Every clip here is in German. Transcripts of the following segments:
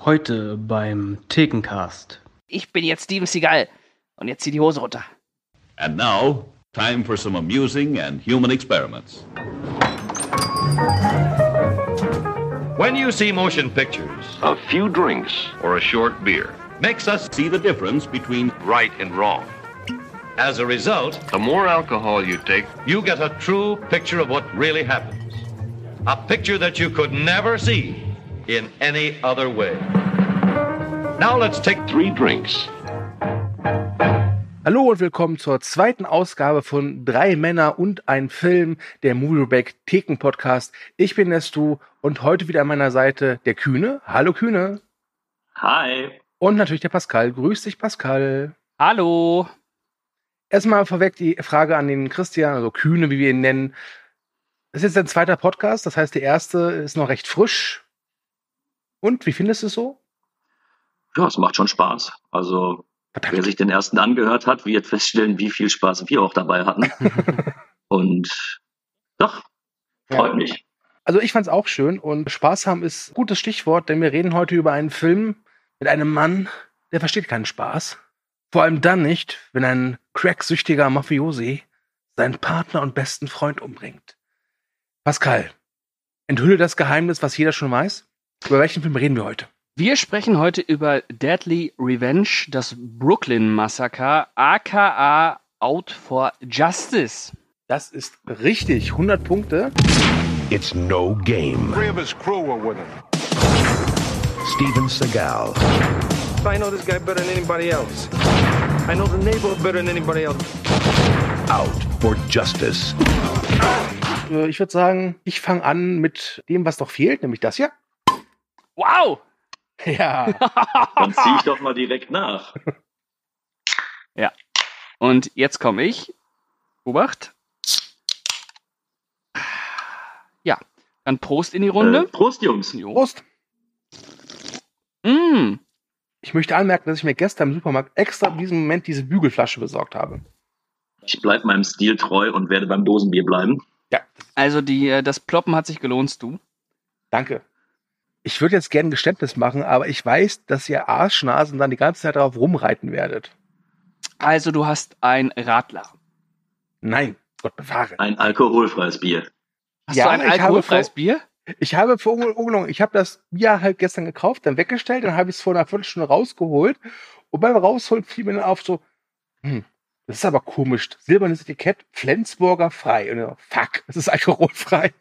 Heute beim Thekencast. Ich bin jetzt Steven Seagal und jetzt zieh die Hose runter. And now, time for some amusing and human experiments. When you see motion pictures, A few drinks. or a short beer, makes us See the difference between right and wrong. As a result, The more alcohol you take, you get a true picture of what really happens. A picture that you could never see in any other way. Now let's take three drinks. Hallo und willkommen zur zweiten Ausgabe von Drei Männer und ein Film, der Movieback Theken Podcast. Ich bin Nestu und heute wieder an meiner Seite der Kühne. Hallo Kühne. Hi. Und natürlich der Pascal. Grüß dich, Pascal. Hallo. Erstmal vorweg die Frage an den Christian, also Kühne, wie wir ihn nennen. Das ist jetzt ein zweiter Podcast, das heißt, der erste ist noch recht frisch. Und wie findest du es so? Ja, es macht schon Spaß. Also, wer sich den ersten angehört hat, wird feststellen, wie viel Spaß wir auch dabei hatten. Und doch, freut Ja. mich. Also ich fand es auch schön und Spaß haben ist ein gutes Stichwort, denn wir reden heute über einen Film mit einem Mann, der versteht keinen Spaß. Vor allem dann nicht, wenn ein cracksüchtiger Mafiosi seinen Partner und besten Freund umbringt. Pascal, enthülle das Geheimnis, was jeder schon weiß. Über welchen Film reden wir heute? Wir sprechen heute über Deadly Revenge, das Brooklyn Massaker, aka Out for Justice. Das ist richtig, 100 Punkte. It's no game. Three of his crew were with him. Steven Seagal, I know this guy better than anybody else. I know the neighborhood better than anybody else. out for justice. Äh, Ich würde sagen, ich fange an mit dem, was doch fehlt, nämlich das hier. Wow! Ja, Dann ziehe ich doch mal direkt nach. Und jetzt komme ich. Obacht. Ja, dann Prost in die Äh, Runde. Prost, Jungs. Jo. Prost. Mm. Ich möchte anmerken, dass ich mir gestern im Supermarkt extra in diesem Moment diese Bügelflasche besorgt habe. Ich bleibe meinem Stil treu und werde beim Dosenbier bleiben. Ja, Also die, äh, das Ploppen hat sich gelohnt, du. danke. Ich würde jetzt gerne ein Geständnis machen, aber ich weiß, dass ihr Arschnasen dann die ganze Zeit darauf rumreiten werdet. Also du hast ein Radler. Nein, Gott bewahre. Ein alkoholfreies Bier. Hast Ja, du ein ich habe alkoholfreies vor- Bier? Ich habe für Unge- Ungelung, ich habe das Bier halt gestern gekauft, dann weggestellt, dann habe ich es vor einer Viertelstunde rausgeholt und beim Rausholen fiel mir dann auf so, hm, das ist aber komisch. Silbernes Etikett, Flensburger frei. Und ich so, fuck, das ist alkoholfrei.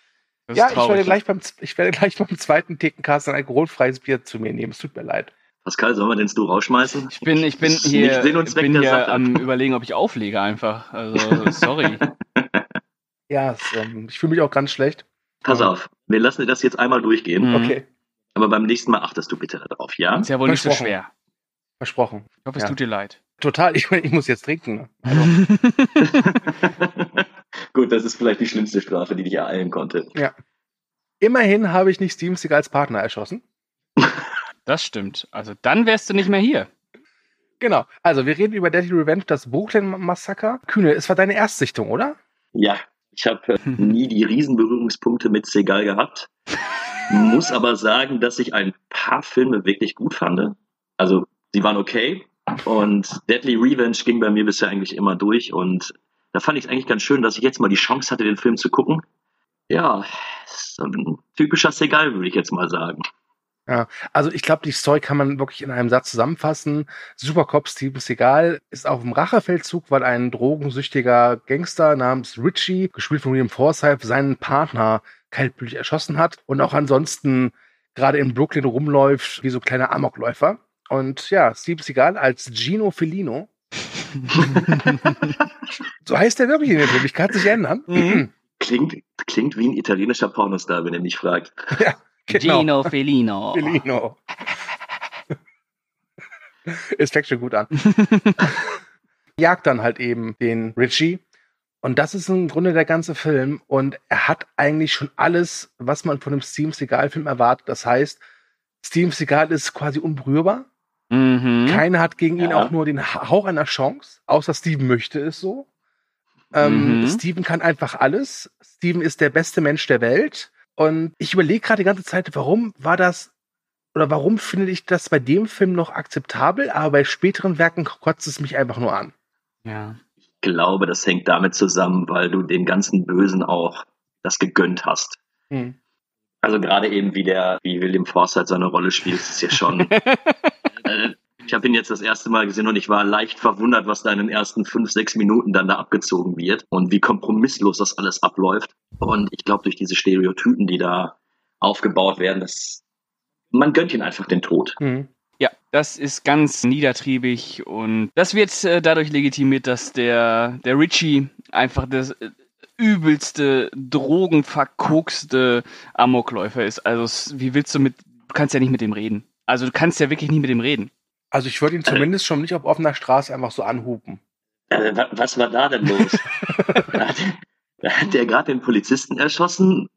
Das ja, ich werde, gleich beim, ich werde gleich beim zweiten Thekencast ein alkoholfreies Bier zu mir nehmen. Es tut mir leid. Pascal, sollen wir den Stu rausschmeißen? Ich bin, ich bin hier, nicht Sinn und Zweck bin hier am überlegen, ob ich auflege einfach. Also, sorry. Ja, es, ähm, ich fühle mich auch ganz schlecht. Pass auf, wir lassen dir das jetzt einmal durchgehen. Mhm. Okay, Aber beim nächsten Mal achtest du bitte darauf, ja? Ist ja wohl nicht so Versprochen. schwer. versprochen. Ich hoffe, es Ja. tut dir leid. Total, ich, ich muss jetzt trinken. Ne? Also, Gut, das ist vielleicht die schlimmste Strafe, die dich ereilen konnte. immerhin habe ich nicht Steven Seagal als Partner erschossen. Das stimmt. Also dann wärst du nicht mehr hier. Genau. Also, wir reden über Deadly Revenge, das Brooklyn-Massaker. Kühne, es war deine Erstsichtung, oder? Ja, ich habe äh, nie die Riesenberührungspunkte mit Segal gehabt. Muss aber sagen, dass ich ein paar Filme wirklich gut fand. Also, sie waren okay. Und Deadly Revenge ging bei mir bisher eigentlich immer durch. Und da fand ich es eigentlich ganz schön, dass ich jetzt mal die Chance hatte, den Film zu gucken. Ja, so ein typischer Segal, würde ich jetzt mal sagen. Ja, also ich glaube, die Story kann man wirklich in einem Satz zusammenfassen. Supercop Steven Seagal ist auf dem Rachefeldzug, weil ein drogensüchtiger Gangster namens Richie, gespielt von William Forsythe, seinen Partner kaltblütig erschossen hat und auch ansonsten gerade in Brooklyn rumläuft wie so kleiner Amokläufer. Und ja, Steven Seagal als Gino Felino. so heißt er wirklich in dem Film. Ich kann es nicht ändern. Klingt, klingt wie ein italienischer Pornostar, wenn ihr mich fragt. ja, genau. Gino Felino. Felino. Es fängt schon gut an. Jagt dann halt eben den Richie. Und das ist im Grunde der ganze Film. Und er hat eigentlich schon alles, was man von einem Steven Seagal-Film erwartet. Das heißt, Steven Seagal ist quasi unberührbar. Mhm. Keiner hat gegen ihn Ja. auch nur den Hauch einer Chance, außer Steven möchte es so. Ähm, Mhm. Steven kann einfach alles. Steven ist der beste Mensch der Welt. Und ich überlege gerade die ganze Zeit, warum war das oder warum finde ich das bei dem Film noch akzeptabel, aber bei späteren Werken kotzt es mich einfach nur an. Ja. Ich glaube, das hängt damit zusammen, weil du den ganzen Bösen auch das gegönnt hast. Hm. Also gerade eben, wie der, wie William Forsythe seine Rolle spielt, ist ja schon. äh, ich habe ihn jetzt das erste Mal gesehen und ich war leicht verwundert, was da in den ersten fünf, sechs Minuten dann da abgezogen wird und wie kompromisslos das alles abläuft. Und ich glaube, durch diese Stereotypen, die da aufgebaut werden, das, man gönnt ihn einfach den Tod. Hm. Ja, das ist ganz niedertriebig und das wird äh, dadurch legitimiert, dass der, der Richie einfach das äh, übelste, drogenverkokste Amokläufer ist. Also, wie willst du mit, du kannst ja nicht mit dem reden. Also, du kannst ja wirklich nicht mit dem reden. Also ich würde ihn zumindest schon nicht auf offener Straße einfach so anhupen. Äh, wa- was war da denn los? da hat, da hat der gerade den Polizisten erschossen.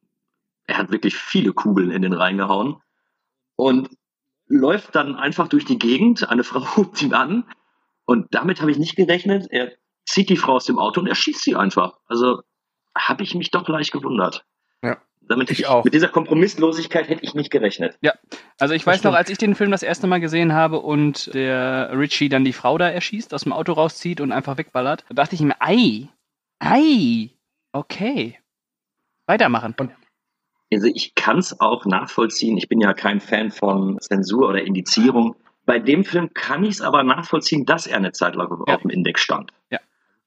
Er hat wirklich viele Kugeln in den reingehauen und läuft dann einfach durch die Gegend. Eine Frau hupt ihn an und damit habe ich nicht gerechnet. Er zieht die Frau aus dem Auto und erschießt sie einfach. Also habe ich mich doch leicht gewundert. Ja, Damit ich auch. Mit dieser Kompromisslosigkeit hätte ich nicht gerechnet. Also ich Das weiß noch, stimmt. als ich den Film das erste Mal gesehen habe und der Richie dann die Frau da erschießt, aus dem Auto rauszieht und einfach wegballert, da dachte ich mir, ei, ei, okay. Weitermachen. Also ich kann es auch nachvollziehen. Ich bin ja kein Fan von Zensur oder Indizierung. Bei dem Film kann ich es aber nachvollziehen, dass er eine Zeit lang Ja. auf dem Index stand. Ja.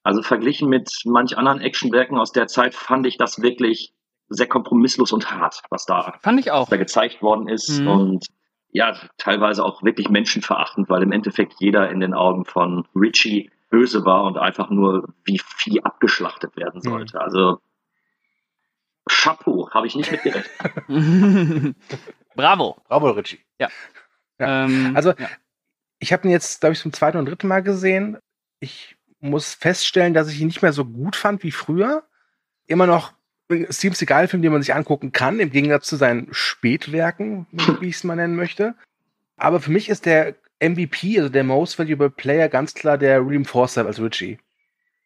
Also verglichen mit manch anderen Actionwerken aus der Zeit fand ich das wirklich sehr kompromisslos und hart, was da, Fand ich auch. da gezeigt worden ist. Mhm. Und ja, teilweise auch wirklich menschenverachtend, weil im Endeffekt jeder in den Augen von Richie böse war und einfach nur wie Vieh abgeschlachtet werden Mhm. sollte. Also Chapeau, habe ich nicht mitgerechnet. Bravo. Bravo, Richie. Ähm, Also- ja. Ich habe ihn jetzt, glaube ich, zum zweiten und dritten Mal gesehen. Ich muss feststellen, dass ich ihn nicht mehr so gut fand wie früher. Immer noch Steven Seagal-Film, den man sich angucken kann, im Gegensatz zu seinen Spätwerken, wie ich es mal nennen möchte. Aber für mich ist der MVP, also der Most Valuable Player, ganz klar der William Forsythe als Richie.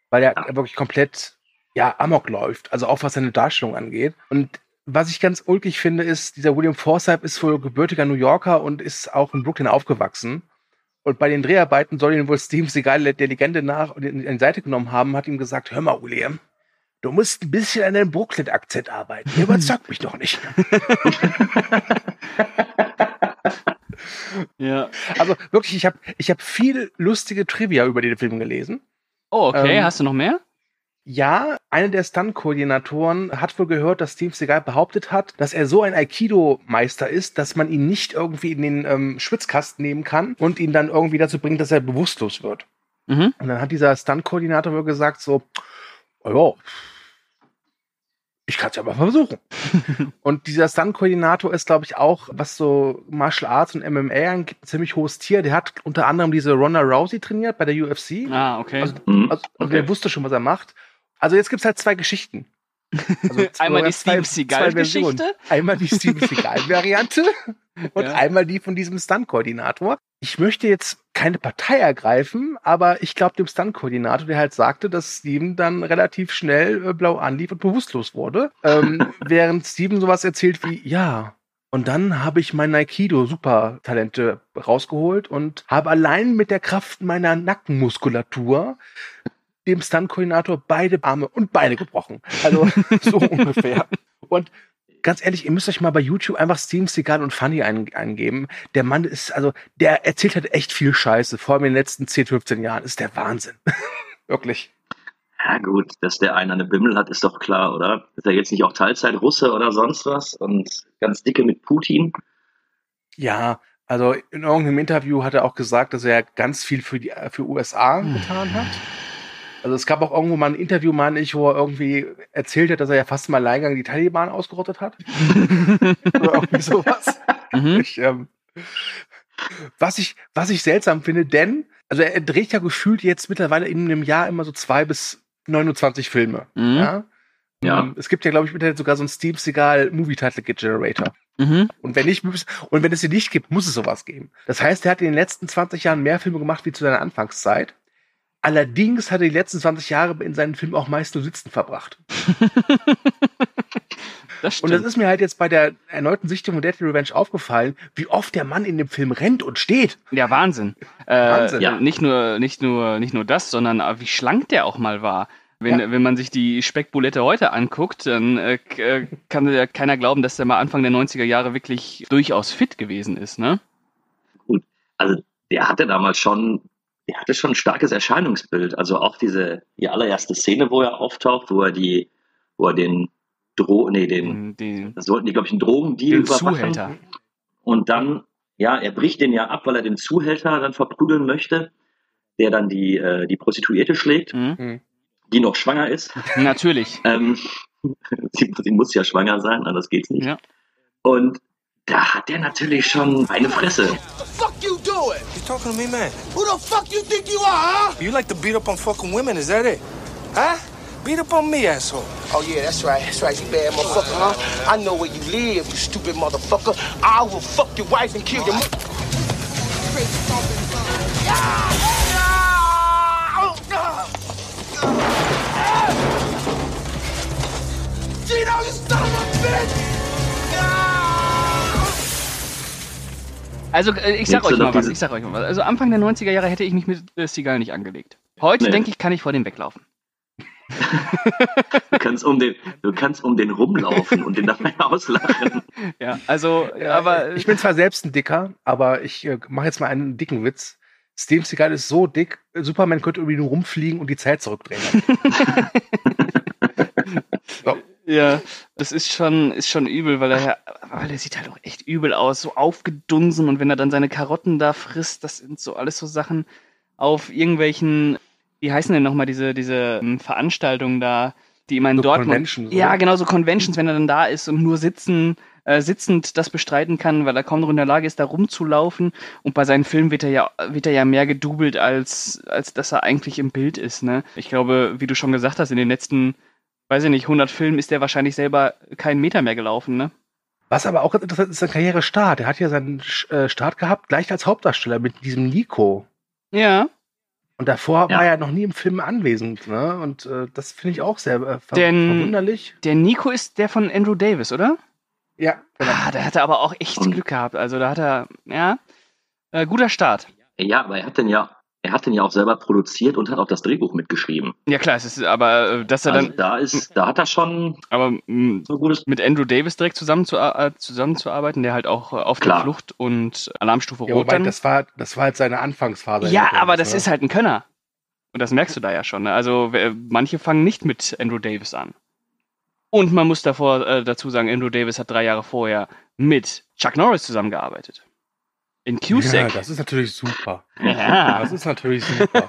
Weil er Ja. wirklich komplett, ja, amok läuft. Also auch was seine Darstellung angeht. Und was ich ganz ulkig finde, ist, dieser William Forsythe ist wohl gebürtiger New Yorker und ist auch in Brooklyn aufgewachsen. Und bei den Dreharbeiten soll ihn wohl Steven Seagal der Legende nach in die Seite genommen haben, hat ihm gesagt, hör mal, William, du musst ein bisschen an deinem Brooklyn-Akzent arbeiten. Der überzeugt mich doch nicht. ja. Also wirklich, ich habe ich hab viel lustige Trivia über den Film gelesen. Oh, okay. Ähm, Hast du noch mehr? Ja, einer der Stunt-Koordinatoren hat wohl gehört, dass Steve Seagal behauptet hat, dass er so ein Aikido-Meister ist, dass man ihn nicht irgendwie in den ähm, Schwitzkasten nehmen kann und ihn dann irgendwie dazu bringt, dass er bewusstlos wird. Mhm. Und dann hat dieser Stunt-Koordinator wohl gesagt so, oh ja, ich kann es ja mal versuchen. und dieser Stunt-Koordinator ist, glaube ich, auch, was so Martial Arts und MMA angeht, ein ziemlich hohes Tier. Der hat unter anderem diese Ronda Rousey trainiert bei der UFC. Ah, okay. Also, Mhm. also, also Okay. der wusste schon, was er macht. Also jetzt gibt's halt zwei Geschichten. Also Einmal die Steven. Seagal-Geschichte. Einmal die Steven Seagal-Variante und Ja. einmal die von diesem Stunt-Koordinator. Ich möchte jetzt keine Partei ergreifen, aber ich glaube dem Stunt-Koordinator, der halt sagte, dass Steven dann relativ schnell äh, blau anlief und bewusstlos wurde. Ähm, während Steven sowas erzählt wie, ja, und dann habe ich mein Aikido-Supertalente rausgeholt und habe allein mit der Kraft meiner Nackenmuskulatur dem Stunt-Koordinator beide Arme und Beine gebrochen. Also so ungefähr. Und ganz ehrlich, ihr müsst euch mal bei YouTube einfach Steven Seagal und Funny ein, eingeben. Der Mann ist, also, der erzählt halt echt viel Scheiße, vor allem in den letzten 10, 15 Jahren. Ist der Wahnsinn. Wirklich. Ja gut, dass der einen eine Bimmel hat, ist doch klar, oder? Ist er jetzt nicht auch Teilzeit-Russe oder sonst was und ganz dicke mit Putin? Ja, also in irgendeinem Interview hat er auch gesagt, dass er ganz viel für die für USA getan hat. Also es gab auch irgendwo mal ein Interview, meine ich, wo er irgendwie erzählt hat, dass er ja fast im Alleingang die Taliban ausgerottet hat. Oder irgendwie sowas. Mhm. Ich, ähm, was ich, was ich seltsam finde, denn, also er dreht ja gefühlt jetzt mittlerweile in einem Jahr immer so zwei bis 29 Filme. Mhm. Ja. Ja. Ähm, Es gibt ja, glaube ich, mittlerweile sogar so einen Steve Seagal Movie Title Generator. Mhm. Und wenn nicht, und wenn es ihn nicht gibt, muss es sowas geben. Das heißt, er hat in den letzten 20 Jahren mehr Filme gemacht wie zu seiner Anfangszeit. Allerdings hat er die letzten 20 Jahre in seinen Filmen auch meist nur sitzen verbracht. Das Und das ist mir halt jetzt bei der erneuten Sichtung von Deadly Revenge aufgefallen, wie oft der Mann in dem Film rennt und steht. Ja, Wahnsinn. Äh, Wahnsinn. Ja. Nicht nur, nicht nur, nicht nur das, sondern auch wie schlank der auch mal war. Wenn, Ja. wenn man sich die Speckbulette heute anguckt, dann äh, äh, kann ja keiner glauben, dass der mal Anfang der 90er Jahre wirklich durchaus fit gewesen ist, ne? Also der hatte damals schon, der hatte schon ein starkes Erscheinungsbild. Also auch diese, die allererste Szene, wo er auftaucht, wo er die, wo er den Dro, nee, den, Den, das sollten die, glaube ich, einen Drogendeal den überwachen. Zuhälter. Und dann, ja, er bricht den ja ab, weil er den Zuhälter dann verprügeln möchte, der dann die, äh, die Prostituierte schlägt, Mhm. die noch schwanger ist. Natürlich. Ähm, sie, sie muss ja schwanger sein, anders geht's nicht. Ja. Und da hat er natürlich schon eine Fresse. Talking to me, man? Who the fuck you think you are, huh? You like to beat up on fucking women, is that it? Huh? Beat up on me, asshole. Oh, yeah, that's right. That's right, you bad motherfucker, huh? I know where you live, you stupid motherfucker. I will fuck your wife and kill your mother. Gino, you son of a bitch! Also, äh, ich sag euch mal noch was, ich sag euch mal was. Also Anfang der 90er Jahre hätte ich mich mit äh, Seagal nicht angelegt. Heute Nee. denke ich, kann ich vor dem weglaufen. Du kannst um den, du kannst um den rumlaufen und den dabei auslachen. Ja, also, aber ich bin zwar selbst ein Dicker, aber ich äh, mache jetzt mal einen dicken Witz. Steven Seagal ist so dick, Superman könnte irgendwie nur rumfliegen und die Zeit zurückdrehen. Ja, das ist schon, ist schon übel, weil er, weil er sieht halt auch echt übel aus, so aufgedunsen und wenn er dann seine Karotten da frisst, das sind so alles so Sachen auf irgendwelchen, wie heißen denn nochmal diese, diese ähm, Veranstaltungen da, die immer in So Dortmund. Conventions, ja, oder? genau, so Conventions, wenn er dann da ist und nur sitzen, äh, sitzend das bestreiten kann, weil er kaum noch in der Lage ist, da rumzulaufen. Und bei seinen Filmen wird er ja, wird er ja mehr gedoubelt, als, als dass er eigentlich im Bild ist, ne? Ich glaube, wie du schon gesagt hast, in den letzten weiß ich nicht, 100 Filmen ist der wahrscheinlich selber keinen Meter mehr gelaufen, ne? Was aber auch interessant ist, sein Karrierestart. Er hat ja seinen äh, Start gehabt, gleich als Hauptdarsteller mit diesem Nico. Ja. Und davor Ja. war er noch nie im Film anwesend. Ne? Und äh, das finde ich auch sehr äh, ver Denn- verwunderlich. Der Nico ist der von Andrew Davis, oder? Ja, genau. Ah, da hat er aber auch echt Und- Glück gehabt. Also da hat er, ja, äh, guter Start. Ja, aber er hat den ja, er hat den ja auch selber produziert und hat auch das Drehbuch mitgeschrieben. Ja klar, es ist aber, äh, dass er Also dann, da ist, da hat er schon aber mh, so gutes. mit Andrew Davis direkt zusammenzu äh, zusammenzuarbeiten, der halt auch äh, auf der Klar. Flucht und Alarmstufe Ja, Rot wobei, dann. das war, das war halt seine Anfangsphase. Ja, der aber das ne? ist halt ein Könner. Und das merkst du da ja schon. Ne? Also manche fangen nicht mit Andrew Davis an. Und man muss davor äh, dazu sagen, Andrew Davis hat drei Jahre vorher mit Chuck Norris zusammengearbeitet. In Ja, Cusack. das ist natürlich super. Ja. Das ist natürlich super.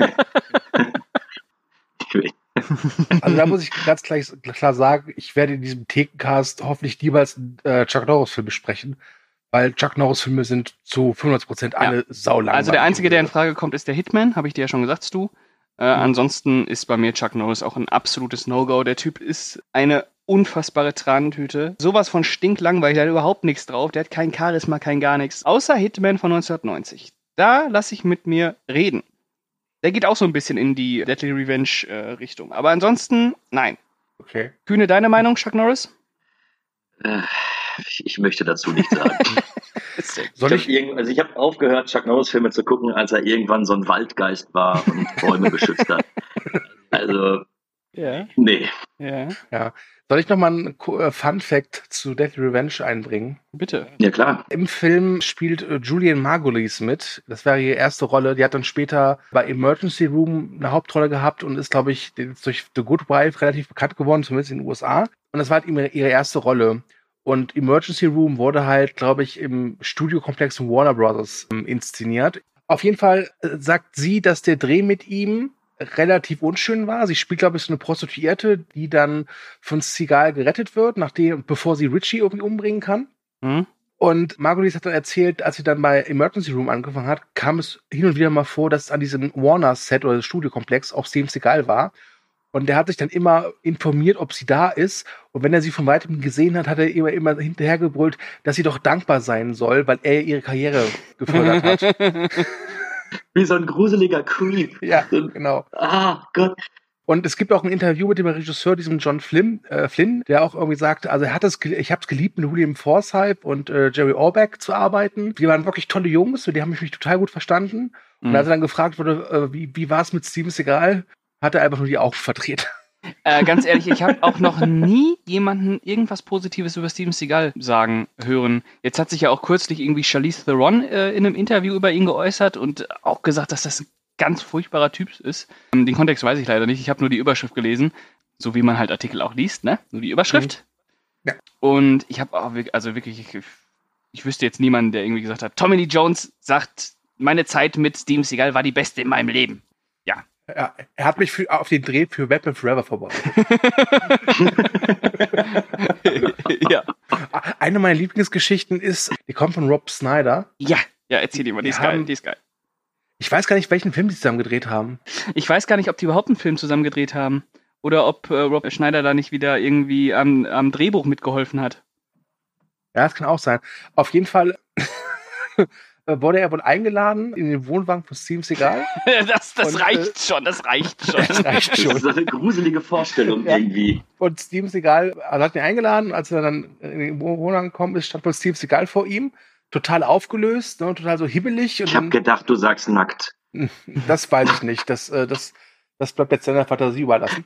Ich, Also da muss ich ganz gleich, klar sagen, ich werde in diesem Thekencast hoffentlich niemals einen äh, Chuck Norris-Film besprechen, weil Chuck Norris-Filme sind zu 95% alle saulang. Also der einzige, der in Frage kommt, ist der Hitman, habe ich dir ja schon gesagt, du. Äh, Ansonsten ist bei mir Chuck Norris auch ein absolutes No-Go. Der Typ ist eine unfassbare Tranentüte. Sowas von stinklangweilig, der hat überhaupt nichts drauf. Der hat kein Charisma, kein gar nichts. Außer Hitman von 1990. Da lasse ich mit mir reden. Der geht auch so ein bisschen in die Deadly Revenge äh, Richtung. Aber ansonsten, nein. Okay. Kühne, deine Meinung, Chuck Norris? äh, ich, möchte dazu nichts sagen. Soll ich ich, hab also ich habe aufgehört, Chuck Norris Filme zu gucken, als er irgendwann so ein Waldgeist war und Bäume beschützt hat. Also, Ja, nee. ja. Soll ich noch mal einen äh, Fun Fact zu Deadly Revenge einbringen? Bitte. Ja, klar. Im Film spielt äh, Julian Margulies mit. Das wäre ihre erste Rolle. Die hat dann später bei Emergency Room eine Hauptrolle gehabt und ist, glaube ich, durch The Good Wife relativ bekannt geworden, zumindest in den USA. Und das war halt ihre, ihre erste Rolle. Und Emergency Room wurde halt, glaube ich, im Studiokomplex von Warner Brothers ähm, inszeniert. Auf jeden Fall äh, sagt sie, dass der Dreh mit ihm relativ unschön war. Sie spielt, glaube ich, so eine Prostituierte, die dann von Seagal gerettet wird, nachdem, bevor sie Richie irgendwie umbringen kann. Hm? Und Margulies hat dann erzählt, als sie dann bei Emergency Room angefangen hat, kam es hin und wieder mal vor, dass an diesem Warner-Set oder Studiokomplex auch Steven Seagal war. Und der hat sich dann immer informiert, ob sie da ist. Und wenn er sie von weitem gesehen hat, hat er immer, immer hinterhergebrüllt, dass sie doch dankbar sein soll, weil er ihre Karriere gefördert hat. Wie so ein gruseliger Creep. ja, genau. Ah, Gott. Und es gibt auch ein Interview mit dem Regisseur, diesem John Flynn, äh, Flynn der auch irgendwie sagt, also er hat es, ich habe es geliebt, mit William Forsythe und äh, Jerry Orbach zu arbeiten. Die waren wirklich tolle Jungs, mit denen habe ich mich total gut verstanden. Und Mhm. als er dann gefragt wurde, äh, wie, wie war es mit Steven Seagal, hat er einfach nur die Augen verdreht. Äh, ganz ehrlich, ich habe auch noch nie jemanden irgendwas Positives über Steven Seagal sagen hören. Jetzt hat sich ja auch kürzlich irgendwie Charlize Theron äh, in einem Interview über ihn geäußert und auch gesagt, dass das ein ganz furchtbarer Typ ist. Ähm, Den Kontext weiß ich leider nicht. Ich habe nur die Überschrift gelesen, so wie man halt Artikel auch liest, ne? Nur die Überschrift. Ja. Und ich habe auch wirklich, also wirklich, ich, ich wüsste jetzt niemanden, der irgendwie gesagt hat, Tommy Lee Jones sagt, meine Zeit mit Steven Seagal war die beste in meinem Leben. Ja, er hat mich für, auf den Dreh für Batman Forever vorbereitet. ja. Eine meiner Lieblingsgeschichten ist, die kommt von Rob Snyder. Ja, ja, erzähl dir mal, die Die ist geil, haben- die ist geil. Ich weiß gar nicht, welchen Film die zusammen gedreht haben. Ich weiß gar nicht, ob die überhaupt einen Film zusammen gedreht haben. Oder ob äh, Rob Schneider da nicht wieder irgendwie am, am Drehbuch mitgeholfen hat. Ja, das kann auch sein. Auf jeden Fall wurde er wohl eingeladen in den Wohnwagen von Steven Seagal. das das Und, reicht schon, das reicht schon. Das reicht Das schon. ist eine gruselige Vorstellung Ja. irgendwie. Und Steven Seagal also hat ihn eingeladen. Als er dann in den Wohnwagen gekommen ist, stand wohl Steven Seagal vor ihm. Total aufgelöst, ne, total so hibbelig. Und Ich habe gedacht, du sagst nackt. das weiß ich nicht. Das, äh, das, das bleibt jetzt seiner Fantasie überlassen.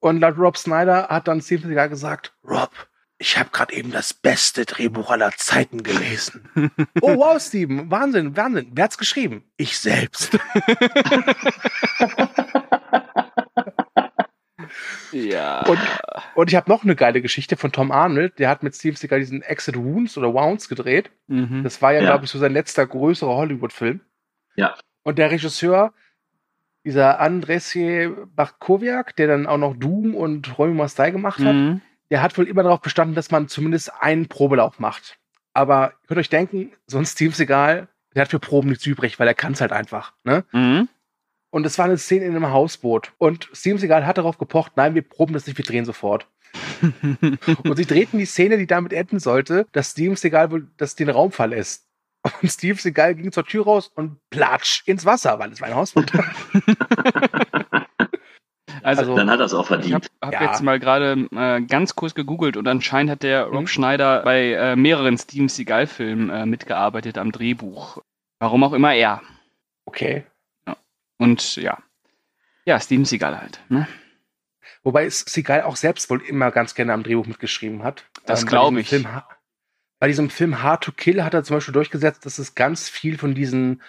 Und laut Rob Snyder hat dann Steven Seagal gesagt, Rob, ich habe gerade eben das beste Drehbuch aller Zeiten gelesen. oh wow, Steven, Wahnsinn, Wahnsinn. Wer hat's geschrieben? Ich selbst. ja. Und, und ich habe noch eine geile Geschichte von Tom Arnold. Der hat mit Steve Seagal diesen Exit Wounds oder Wounds gedreht. mhm. Das war ja, Ja. glaube ich, so sein letzter größerer Hollywood-Film. Ja. Und der Regisseur, dieser Andrzej Bartkowiak, der dann auch noch Doom und Romy Mastai gemacht hat, Mhm. Der hat wohl immer darauf bestanden, dass man zumindest einen Probelauf macht. Aber ihr könnt euch denken, so ein Steve Seagal, der hat für Proben nichts übrig, weil er kann es halt einfach. Ne? Mhm. Und es war eine Szene in einem Hausboot. Und Steven Seagal hat darauf gepocht, nein, wir proben das nicht, wir drehen sofort. Und sie drehten die Szene, die damit enden sollte, dass Steven Seagal wohl das den Raum verlässt. Und Steve Seagal ging zur Tür raus und platsch ins Wasser, weil es war ein Hausboot. Also, Also- Dann hat er es auch ich habe verdient. hab Ja. jetzt mal gerade äh, ganz kurz gegoogelt und anscheinend hat der Rob Mhm. Schneider bei äh, mehreren Steven Seagal-Filmen äh, mitgearbeitet am Drehbuch. Warum auch immer er. Okay. Und ja. Ja, Steven Seagal halt. Ne? Wobei Seagal auch selbst wohl immer ganz gerne am Drehbuch mitgeschrieben hat. Das bei glaub diesem ich. Film bei diesem Film Hard to Kill hat er zum Beispiel durchgesetzt, dass es ganz viel von diesen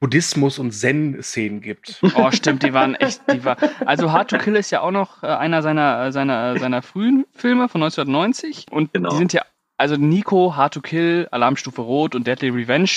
Buddhismus- und Zen-Szenen gibt. Oh, stimmt, die waren echt, die war. Also Hard to Kill ist ja auch noch äh, einer seiner, äh, seiner, seiner frühen Filme von 1990. Und Genau. die sind ja, also Nico, Hard to Kill, Alarmstufe Rot und Deadly Revenge,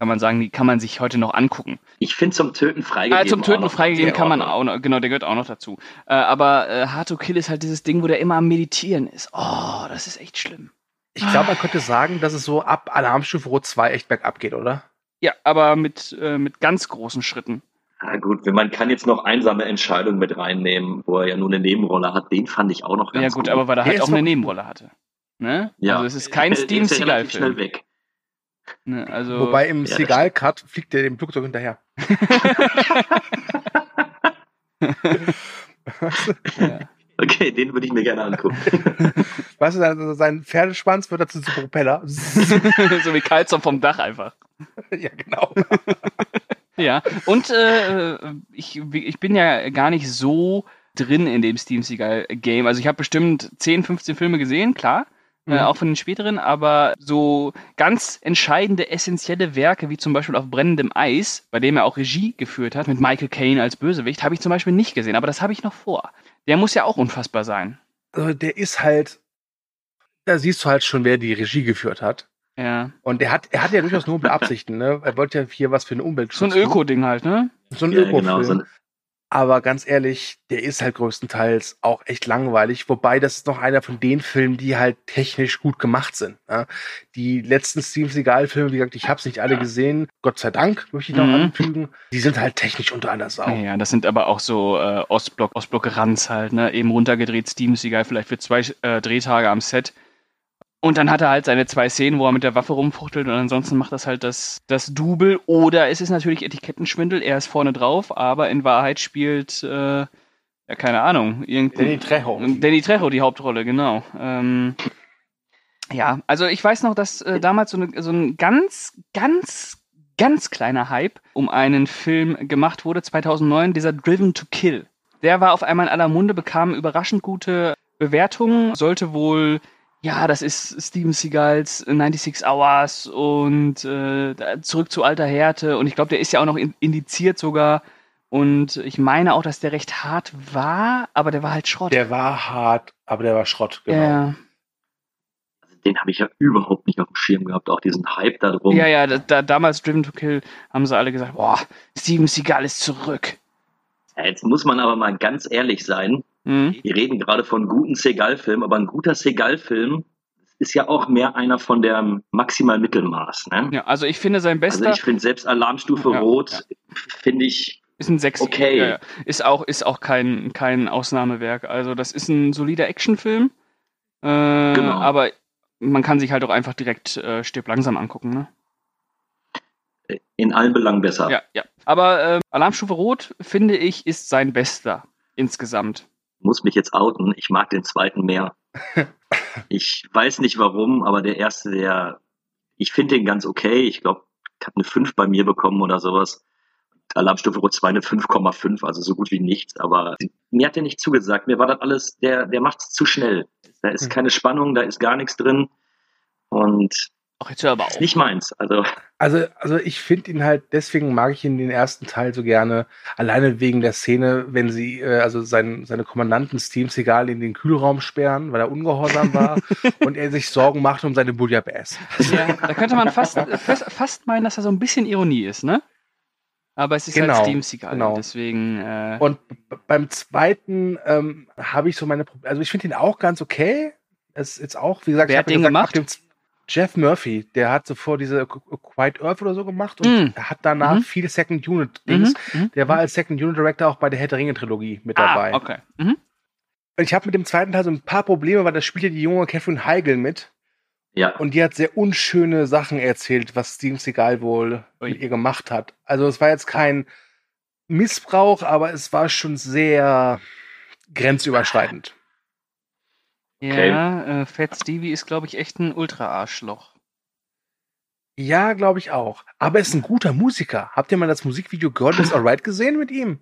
kann man sagen, die kann man sich heute noch angucken. Ich finde zum Töten freigegeben. Äh, zum Töten freigegeben kann man auch noch, genau, der gehört auch noch dazu. Äh, aber äh, Hard to Kill ist halt dieses Ding, wo der immer am Meditieren ist. Oh, das ist echt schlimm. Ich glaube, man könnte sagen, dass es so ab Alarmstufe Rot 2 echt bergab geht, oder? Ja, aber mit, äh, mit ganz großen Schritten. Ja, gut, wenn man kann jetzt noch einsame Entscheidungen mit reinnehmen, wo er ja nur eine Nebenrolle hat, den fand ich auch noch ganz Ja gut, aber weil er Der halt ist auch eine Nebenrolle hatte. Ne? ja. Also es ist kein Der- der Steven Seagal-Film. schnell weg. Ne? Also, Wobei im Ja, Seagal-Cut fliegt er dem Flugzeug hinterher. ja. Okay, den würde ich mir gerne angucken. Weißt du, sein, sein Pferdeschwanz wird dazu zum Propeller. so wie Kalzon vom Dach einfach. ja, genau. Ja, und äh, ich, ich bin ja gar nicht so drin in dem Steven Seagal-Game. Also ich habe bestimmt 10, 15 Filme gesehen, klar. Mhm. Äh, auch von den späteren, aber so ganz entscheidende, essentielle Werke, wie zum Beispiel auf brennendem Eis, bei dem er auch Regie geführt hat, mit Michael Caine als Bösewicht, habe ich zum Beispiel nicht gesehen, aber das habe ich noch vor. Der muss ja auch unfassbar sein. Also der ist halt, da siehst du halt schon, wer die Regie geführt hat. Ja. Und er hat, er hat ja durchaus noble Absichten, ne? Er wollte ja hier was für eine Umwelt So ein tun. Öko-Ding halt, ne? So ein Ja, Öko-Film. genau, so ein- Aber ganz ehrlich, der ist halt größtenteils auch echt langweilig. Wobei das ist noch einer von den Filmen, die halt technisch gut gemacht sind. Ja? Die letzten Steven Seagal-Filme, wie gesagt, ich habe es nicht alle gesehen. Gott sei Dank, möchte ich noch Mhm. anfügen. Die sind halt technisch unter aller Sau. Ja, das sind aber auch so äh, Ostblock, Ostblock-Ranz halt, ne? Eben runtergedreht, Steven Seagal vielleicht für zwei äh, Drehtage am Set. Und dann hat er halt seine zwei Szenen, wo er mit der Waffe rumfuchtelt und ansonsten macht das halt das, das Double. Oder es ist natürlich Etikettenschwindel, er ist vorne drauf, aber in Wahrheit spielt, äh, ja, keine Ahnung, irgendwie. Danny Trejo. Danny Trejo die Hauptrolle, genau. Ähm, ja, also ich weiß noch, dass äh, damals so, eine, so ein ganz, ganz, ganz kleiner Hype um einen Film gemacht wurde, 2009, dieser Driven to Kill. Der war auf einmal in aller Munde, bekam überraschend gute Bewertungen, sollte wohl ja, das ist Steven Seagals 96 Hours und äh, zurück zu alter Härte. Und ich glaube, der ist ja auch noch indiziert sogar. Und ich meine auch, dass der recht hart war, aber der war halt Schrott. Der war hart, aber der war Schrott, genau. ja, Den habe ich ja überhaupt nicht auf dem Schirm gehabt, auch diesen Hype da drum. ja, ja da, da, damals Driven to Kill haben sie alle gesagt, boah, Steven Seagal ist zurück. Ja, Jetzt muss man aber mal ganz ehrlich sein. Mhm. Wir reden gerade von guten Seagal-Filmen, aber ein guter Seagal-Film ist ja auch mehr einer von der maximal Mittelmaß. Ne? Ja, also ich finde sein bester Also ich finde selbst Alarmstufe Ja, Rot, finde ich, ist ein Sechs. okay. Ja, ja. Ist auch, ist auch kein, kein Ausnahmewerk. Also das ist ein solider Actionfilm. Äh, Genau. Aber man kann sich halt auch einfach direkt äh, stirb langsam angucken, ne? In allen Belangen besser. Ja, ja. Aber äh, Alarmstufe Rot, finde ich, ist sein bester insgesamt. Muss mich jetzt outen, ich mag den zweiten mehr. ich weiß nicht warum, aber der erste, der, ich finde den ganz okay. Ich glaube, ich habe eine 5 bei mir bekommen oder sowas. Alarmstufe Rot 2 eine 5,5, also so gut wie nichts. Aber mir hat der nicht zugesagt. Mir war das alles, der, der macht es zu schnell. Da ist Hm. keine Spannung, da ist gar nichts drin. Und Ach, jetzt hör aber ist auf. nicht meins. Also Also, also ich finde ihn halt, deswegen mag ich ihn den ersten Teil so gerne, alleine wegen der Szene, wenn sie, äh, also sein, seine Kommandanten Steam Seagal in den Kühlraum sperren, weil er ungehorsam war und er sich Sorgen macht um seine Bouillabaisse. Ja, da könnte man fast, äh, fast, fast meinen, dass da so ein bisschen Ironie ist, ne? Aber es ist Genau, halt Steam Seagal, genau. deswegen. Äh, Und beim zweiten ähm, habe ich so meine Probleme, also ich finde ihn auch ganz okay. Es ist jetzt auch, wie gesagt, Wer ich hat den gesagt, gemacht? Jeff Murphy, der hat zuvor diese Qu- Qu- Quiet Earth oder so gemacht und Mm. hat danach Mhm. viel Second Unit Dings. mhm, mhm. Der war als Second Unit Director auch bei der Herr der Ringe Trilogie mit ah, dabei. okay. Mhm. Und ich habe mit dem zweiten Teil so ein paar Probleme, weil da spielt ja die junge Catherine Heigl mit ja, und die hat sehr unschöne Sachen erzählt, was Steven Seagal wohl Ui. mit ihr gemacht hat. Also es war jetzt kein Missbrauch, aber es war schon sehr grenzüberschreitend. Ja, äh, Fat Stevie ist, glaube ich, echt ein Ultra-Arschloch. Ja, glaube ich auch. Aber er ist ein guter Musiker. Habt ihr mal das Musikvideo God is Alright gesehen mit ihm?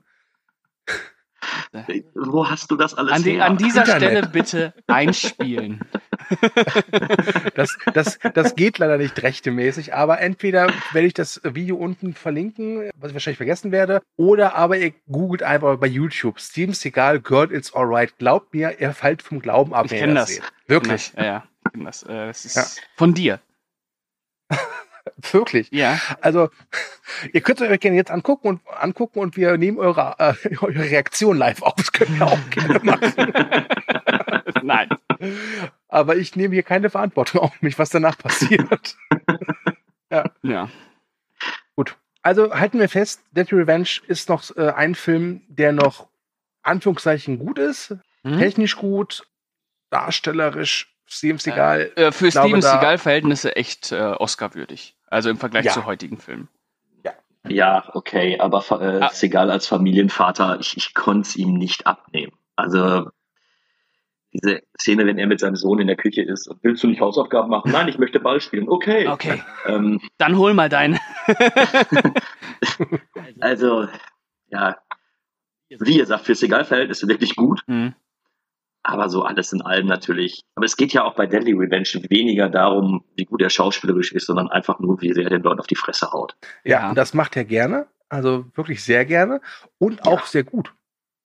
wo hast du das alles An, die, an dieser Internet. Stelle bitte einspielen. Das, das, das geht leider nicht rechtemäßig, aber entweder werde ich das Video unten verlinken, was ich wahrscheinlich vergessen werde, oder aber ihr googelt einfach bei YouTube Steven Seagal, Girl, It's Alright. Glaubt mir, ihr fallt vom Glauben ab. Ich wenn ihr kenn das. seht. Wirklich, Ja, ja. ich kenn Das, äh, das ist Ja. von dir. wirklich. Ja. Also, ihr könnt euch gerne jetzt angucken und angucken und wir nehmen eure, äh, eure Reaktion live auf. Das könnt ihr auch gerne machen. Nein. Aber ich nehme hier keine Verantwortung auf mich, was danach passiert. Ja. Gut. Also halten wir fest, Deadly Revenge ist noch äh, ein Film, der noch Anführungszeichen gut ist, Mhm. technisch gut, darstellerisch, Steven Seagal. Äh, für Steven Seagal-Verhältnisse echt äh, Oscar-würdig. Also im Vergleich Ja. zu heutigen Filmen. Ja, okay, aber äh, Ah. Segal als Familienvater, ich, ich konnte es ihm nicht abnehmen. Also diese Szene, wenn er mit seinem Sohn in der Küche ist und willst du nicht Hausaufgaben machen? Nein, ich möchte Ball spielen. Okay. Okay, Ähm, dann hol mal deinen. also, ja, wie ihr sagt, für Segal-Verhältnisse wirklich gut, Hm. aber so alles in allem natürlich. Aber es geht ja auch bei Deadly Revenge weniger darum, wie gut er schauspielerisch ist, sondern einfach nur, wie sehr er den Leuten auf die Fresse haut. Ja, Ja. und das macht er gerne, also wirklich sehr gerne und auch sehr gut.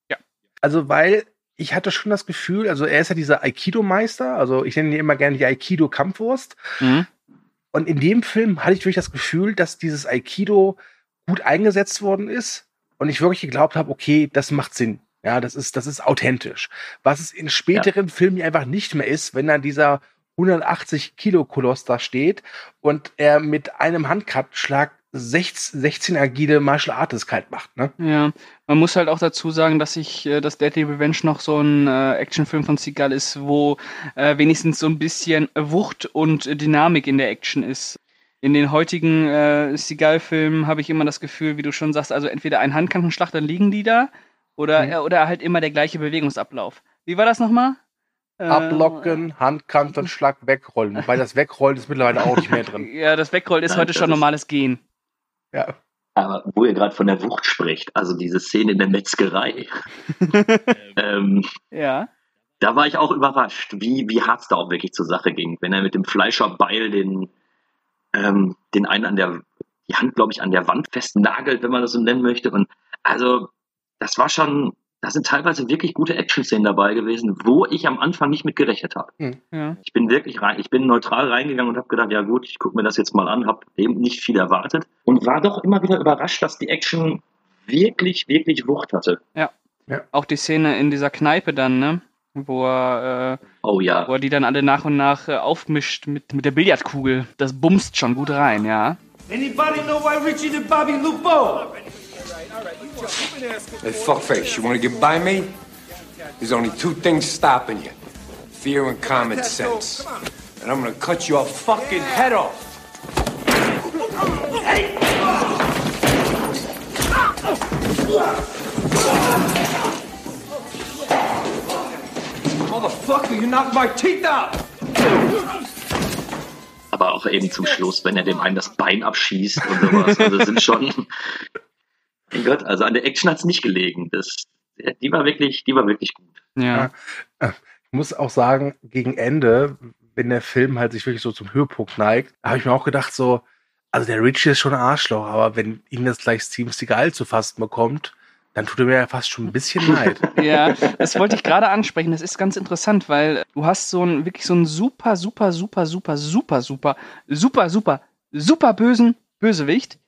Ja. Also weil ich hatte schon das Gefühl, also er ist ja dieser Aikido-Meister, also ich nenne ihn immer gerne die Aikido-Kampfwurst. Mhm. Und in dem Film hatte ich wirklich das Gefühl, dass dieses Aikido gut eingesetzt worden ist und ich wirklich geglaubt habe, okay, das macht Sinn. Ja, das ist, das ist authentisch. Was es in späteren Filmen einfach nicht mehr ist, wenn dann dieser 180 Kilo Koloss da steht und er mit einem Handkatschlag 16, 16 agile Martial Artists kalt macht, ne? Ja, man muss halt auch dazu sagen, dass ich, äh, dass Deadly Revenge noch so ein äh, Actionfilm von Seagal ist, wo äh, wenigstens so ein bisschen Wucht und Dynamik in der Action ist. In den heutigen äh, Seagal-Filmen habe ich immer das Gefühl, wie du schon sagst, also entweder ein Handkantenschlag, dann liegen die da, oder, Mhm. äh, oder halt immer der gleiche Bewegungsablauf. Wie war das nochmal? Äh, Ablocken, Handkante, Schlag, wegrollen. Wobei das Wegrollen ist mittlerweile auch nicht mehr drin. Ja, das Wegrollen ist heute schon normales Gehen. Ja. Aber wo ihr gerade von der Wucht spricht, also diese Szene in der Metzgerei, ähm, Ja. da war ich auch überrascht, wie, wie hart es da auch wirklich zur Sache ging. Wenn er mit dem Fleischerbeil den, ähm, den einen an der, die Hand, glaube ich, an der Wand festnagelt, wenn man das so nennen möchte. Und also, das war schon, da sind teilweise wirklich gute Action-Szenen dabei gewesen, wo ich am Anfang nicht mit gerechnet habe. Ja. Ich bin wirklich rein, ich bin neutral reingegangen und habe gedacht, ja gut, ich gucke mir das jetzt mal an, habe eben nicht viel erwartet und war doch immer wieder überrascht, dass die Action wirklich, wirklich Wucht hatte. Auch die Szene in dieser Kneipe dann, ne? Wo er, äh, Oh ja. wo er die dann alle nach und nach äh, aufmischt mit, mit der Billardkugel. Das bumst schon gut rein, ja. Anybody know why Richie the Bobby Lupo? Hey, fuckface, you wanna get by me? There's only two things stopping you fear and common sense. And I'm gonna cut your fucking head off. Hey! Motherfucker, you knocked my teeth out! aber auch eben zum Schluss, wenn er dem einen das Bein abschießt und sowas. Also sind schon. Mein Gott, also an der Action hat es nicht gelegen. Das, die war wirklich, die war wirklich gut. Ja. Ich muss auch sagen, gegen Ende, wenn der Film halt sich wirklich so zum Höhepunkt neigt, habe ich mir auch gedacht, so, also der Richie ist schon ein Arschloch, aber wenn ihm das gleich Steven Seagal zu fassen bekommt, dann tut er mir ja fast schon ein bisschen leid. Ja, das wollte ich gerade ansprechen. Das ist ganz interessant, weil du hast so einen wirklich so einen super, super, super, super, super, super, super, super, super bösen Bösewicht,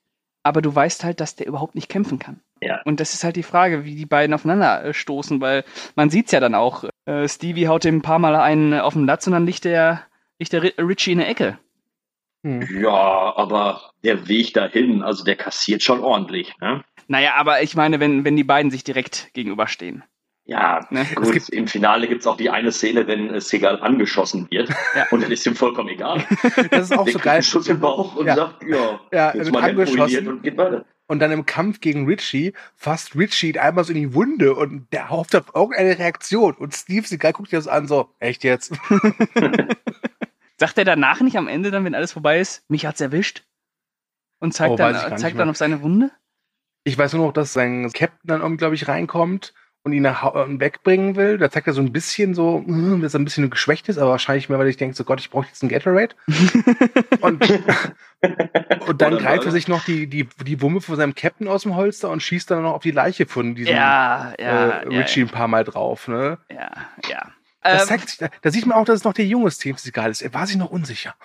aber du weißt halt, dass der überhaupt nicht kämpfen kann. Ja. Und das ist halt die Frage, wie die beiden aufeinander äh, stoßen, weil man sieht's ja dann auch. Äh, Stevie haut ihm ein paar Mal einen auf den Latz und dann liegt der, liegt der Ri- Richie in der Ecke. Hm. Ja, aber der Weg dahin, also der kassiert schon ordentlich. Ne? Naja, aber ich meine, wenn, wenn die beiden sich direkt gegenüberstehen. Ja, Ne? gut, gibt- im Finale gibt es auch die eine Szene, wenn äh, Segal angeschossen wird. Ja. Und dann ist ihm vollkommen egal. Das ist auch Der so kriegt geil. einen Schuss im Bauch und Ja. sagt, ja, Ja, jetzt wird mal angeschossen. und geht weiter. Und dann im Kampf gegen Richie fasst Richie ihn einmal so in die Wunde und der hofft auf irgendeine Reaktion. Und Steve Seagal guckt sich das an, so, echt jetzt? Sagt er danach nicht am Ende dann, wenn alles vorbei ist, mich hat's erwischt? Und zeigt, Oh, dann, nicht zeigt dann auf seine Wunde? Ich weiß nur noch, dass sein Captain dann irgendwie, glaube ich, reinkommt und ihn nach äh, wegbringen will. Da zeigt er so ein bisschen so, dass er ein bisschen geschwächt ist, aber wahrscheinlich mehr, weil ich denke, so Gott, ich brauche jetzt einen Gatorade. und, und dann greift er sich noch die, die, die Wumme von seinem Captain aus dem Holster und schießt dann noch auf die Leiche von diesem Ja, ja, äh, ja, Richie ein paar Mal drauf. Ne? ja, ja. Das Ähm, zeigt sich, da, sieht man auch, dass es noch der junge Steve Seagal ist. Er war sich noch unsicher.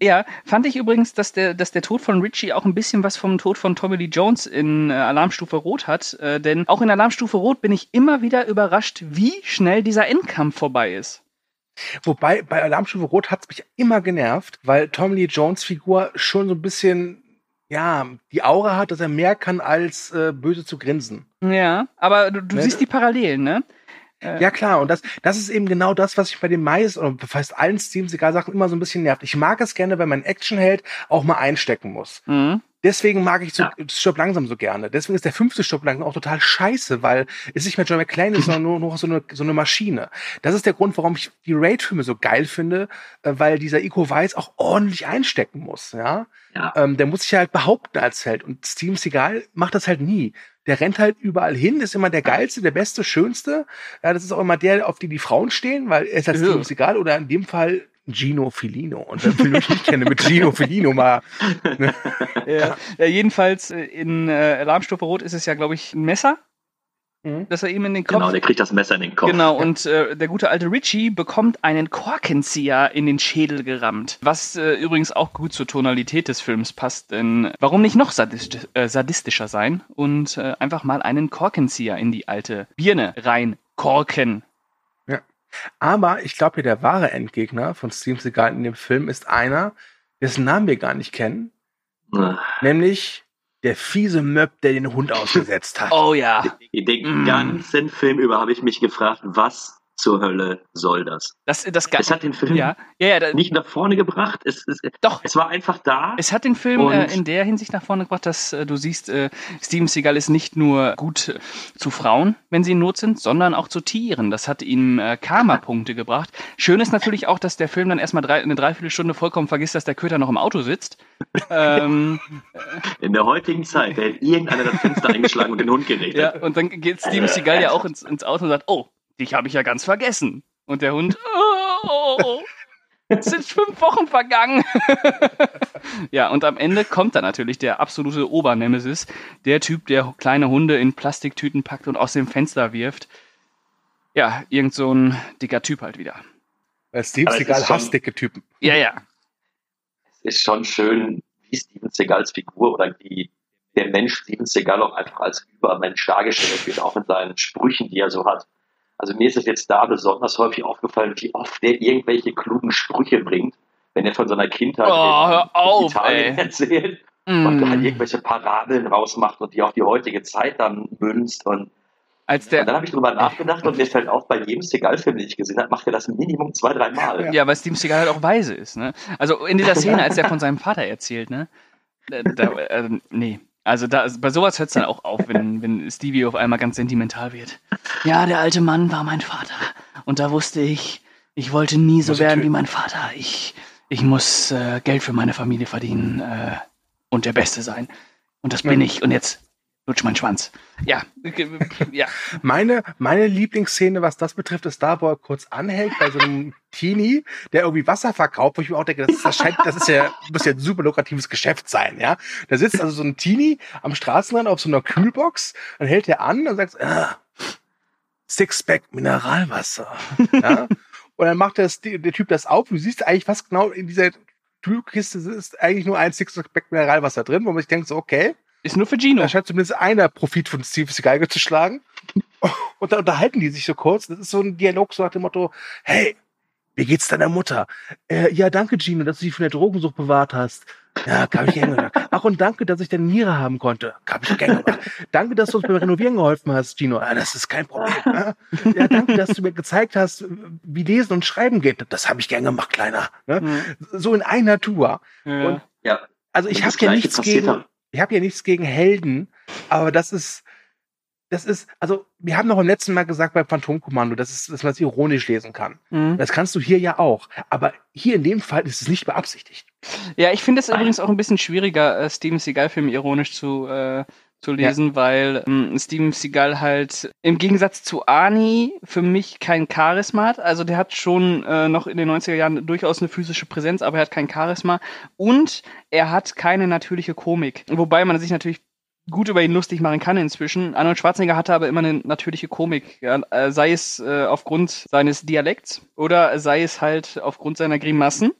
ja, fand ich übrigens, dass der, dass der Tod von Richie auch ein bisschen was vom Tod von Tommy Lee Jones in äh, Alarmstufe Rot hat. Äh, denn auch in Alarmstufe Rot bin ich immer wieder überrascht, wie schnell dieser Endkampf vorbei ist. Wobei bei Alarmstufe Rot hat es mich immer genervt, weil Tommy Lee Jones Figur schon so ein bisschen, ja, die Aura hat, dass er mehr kann als äh, böse zu grinsen. Ja, aber du, du Ne, siehst die Parallelen, ne? Ja klar, und das, das ist eben genau das, was ich bei den meisten oder fast allen Steam Seagal Sachen immer so ein bisschen nervt. Ich mag es gerne, wenn man Actionheld auch mal einstecken muss. Mhm. Deswegen mag ich so Ja. Stopp langsam so gerne. Deswegen ist der fünfte Stopp langsam auch total scheiße, weil es nicht mehr John McClane ist, sondern nur noch so eine, so eine Maschine. Das ist der Grund, warum ich die Raid-Filme so geil finde, äh, weil dieser Iko Weiss auch ordentlich einstecken muss, ja. Ja. Ähm, der muss sich halt behaupten als Held. Und Steven Seagal macht das halt nie. Der rennt halt überall hin, ist immer der geilste, der beste, schönste. Ja, das ist auch immer der, auf die die Frauen stehen, weil er ist halt Ja. Steven Seagal oder in dem Fall Gino Filino. Und wer Film ich nicht kenne, mit Gino Filino mal. Ja. ja, jedenfalls in äh, Alarmstufe Rot ist es ja, glaube ich, ein Messer, Mhm. das er ihm in den Kopf. Genau, der kriegt das Messer in den Kopf. Genau, und äh, der gute alte Richie bekommt einen Korkenzieher in den Schädel gerammt. Was äh, übrigens auch gut zur Tonalität des Films passt, denn warum nicht noch sadist äh, sadistischer sein und äh, einfach mal einen Korkenzieher in die alte Birne rein korken. Aber ich glaube, der wahre Endgegner von Steven Seagal in dem Film ist einer, dessen Namen wir gar nicht kennen, Äh, Nämlich der fiese Möb, der den Hund ausgesetzt hat. Oh ja. Den Mm. ganzen Film über habe ich mich gefragt, was zur Hölle soll das? Das, das Es hat den Film ja, ja, ja, da, nicht nach vorne gebracht. Es, es, doch. es war einfach da. Es hat den Film äh, in der Hinsicht nach vorne gebracht, dass äh, du siehst, äh, Steven Seagal ist nicht nur gut äh, zu Frauen, wenn sie in Not sind, sondern auch zu Tieren. Das hat ihm äh, Karma-Punkte gebracht. Schön ist natürlich auch, dass der Film dann erstmal drei, eine Dreiviertelstunde vollkommen vergisst, dass der Köter noch im Auto sitzt. ähm, In der heutigen Zeit hätte irgendeiner das Fenster eingeschlagen und den Hund geredet. ja, und dann geht Steven Seagal ja auch ins, ins Auto und sagt, oh, dich habe ich ja ganz vergessen. Und der Hund, oh, es sind fünf Wochen vergangen. ja, und am Ende kommt dann natürlich der absolute Obernemesis, der Typ, der kleine Hunde in Plastiktüten packt und aus dem Fenster wirft. Ja, irgend so ein dicker Typ halt wieder. Weil Steve Aber es Seagal hasst dicke Typen. Ja, ja. Es ist schon schön, wie Steven Seagals Figur oder wie der Mensch Steven Seagal auch einfach als Übermensch dargestellt wird, auch in seinen Sprüchen, die er so hat. Also mir ist es jetzt da besonders häufig aufgefallen, wie oft der irgendwelche klugen Sprüche bringt, wenn er von seiner Kindheit Oh, in Italien ey. erzählt und dann Mm. irgendwelche Parabeln rausmacht und die auf die heutige Zeit dann münzt und Als Und dann der, habe ich drüber nachgedacht und mir fällt auf, bei jedem Seagal-Film, den ich gesehen habe, macht er das Minimum zwei, drei Mal. ja, weil Steven Seagal halt auch weise ist, ne? Also in dieser Szene, als er von seinem Vater erzählt, ne? Da, da, ähm, nee. Also da, bei sowas hört es dann auch auf, wenn, wenn Stevie auf einmal ganz sentimental wird. Ja, der alte Mann war mein Vater. Und da wusste ich, ich wollte nie so werden wie mein Vater. Ich, ich muss äh, Geld für meine Familie verdienen äh, und der Beste sein. Und das bin ich. Und jetzt lutsch mein Schwanz. Ja, ja. Meine, meine Lieblingsszene, was das betrifft, ist da, wo er kurz anhält bei so einem Teenie, der irgendwie Wasser verkauft, wo ich mir auch denke, das, ist- das scheint, das ist ja, muss ja ein super lukratives Geschäft sein, ja. Da sitzt also so ein Teenie am Straßenrand auf so einer Kühlbox, dann hält er an und sagt, ah, Sixpack Mineralwasser, ja. Und dann macht das, der Typ das auf und du siehst eigentlich fast genau in dieser Kühlkiste ist eigentlich nur ein Sixpack Mineralwasser drin, wo man sich denkt so, okay, Ist nur für Gino. da scheint zumindest einer Profit von Steve Seagal zu schlagen. Und dann unterhalten die sich so kurz. Das ist so ein Dialog so nach dem Motto, hey, wie geht's deiner Mutter? Äh, ja, danke, Gino, dass du sie von der Drogensucht bewahrt hast. Ja, hab ich gerne gemacht. Ach, und danke, dass ich deine Niere haben konnte. Hab ich gerne gemacht. Danke, dass du uns beim Renovieren geholfen hast, Gino. Ja, das ist kein Problem. Ja, Ja, danke, dass du mir gezeigt hast, wie Lesen und Schreiben geht. Das habe ich gern gemacht, Kleiner. Ne? Mhm. So in einer Tour. Ja. Und Ja. also ich habe ja nichts gegen, auch- ich habe ja nichts gegen Helden, aber das ist, das ist, also wir haben noch im letzten Mal gesagt bei Phantomkommando, das ist, dass man es ironisch lesen kann. Mhm. Das kannst du hier ja auch, aber hier in dem Fall ist es nicht beabsichtigt. Ja, ich finde es übrigens auch ein bisschen schwieriger, äh, Steven Seagal-Film ironisch zu, äh, zu lesen, weil ähm, Steven Seagal halt im Gegensatz zu Arnie für mich kein Charisma hat. Also der hat schon äh, noch in den 90er Jahren durchaus eine physische Präsenz, aber er hat kein Charisma und er hat keine natürliche Komik. Wobei man sich natürlich gut über ihn lustig machen kann inzwischen. Arnold Schwarzenegger hatte aber immer eine natürliche Komik, ja, äh, sei es äh, aufgrund seines Dialekts oder sei es halt aufgrund seiner Grimassen.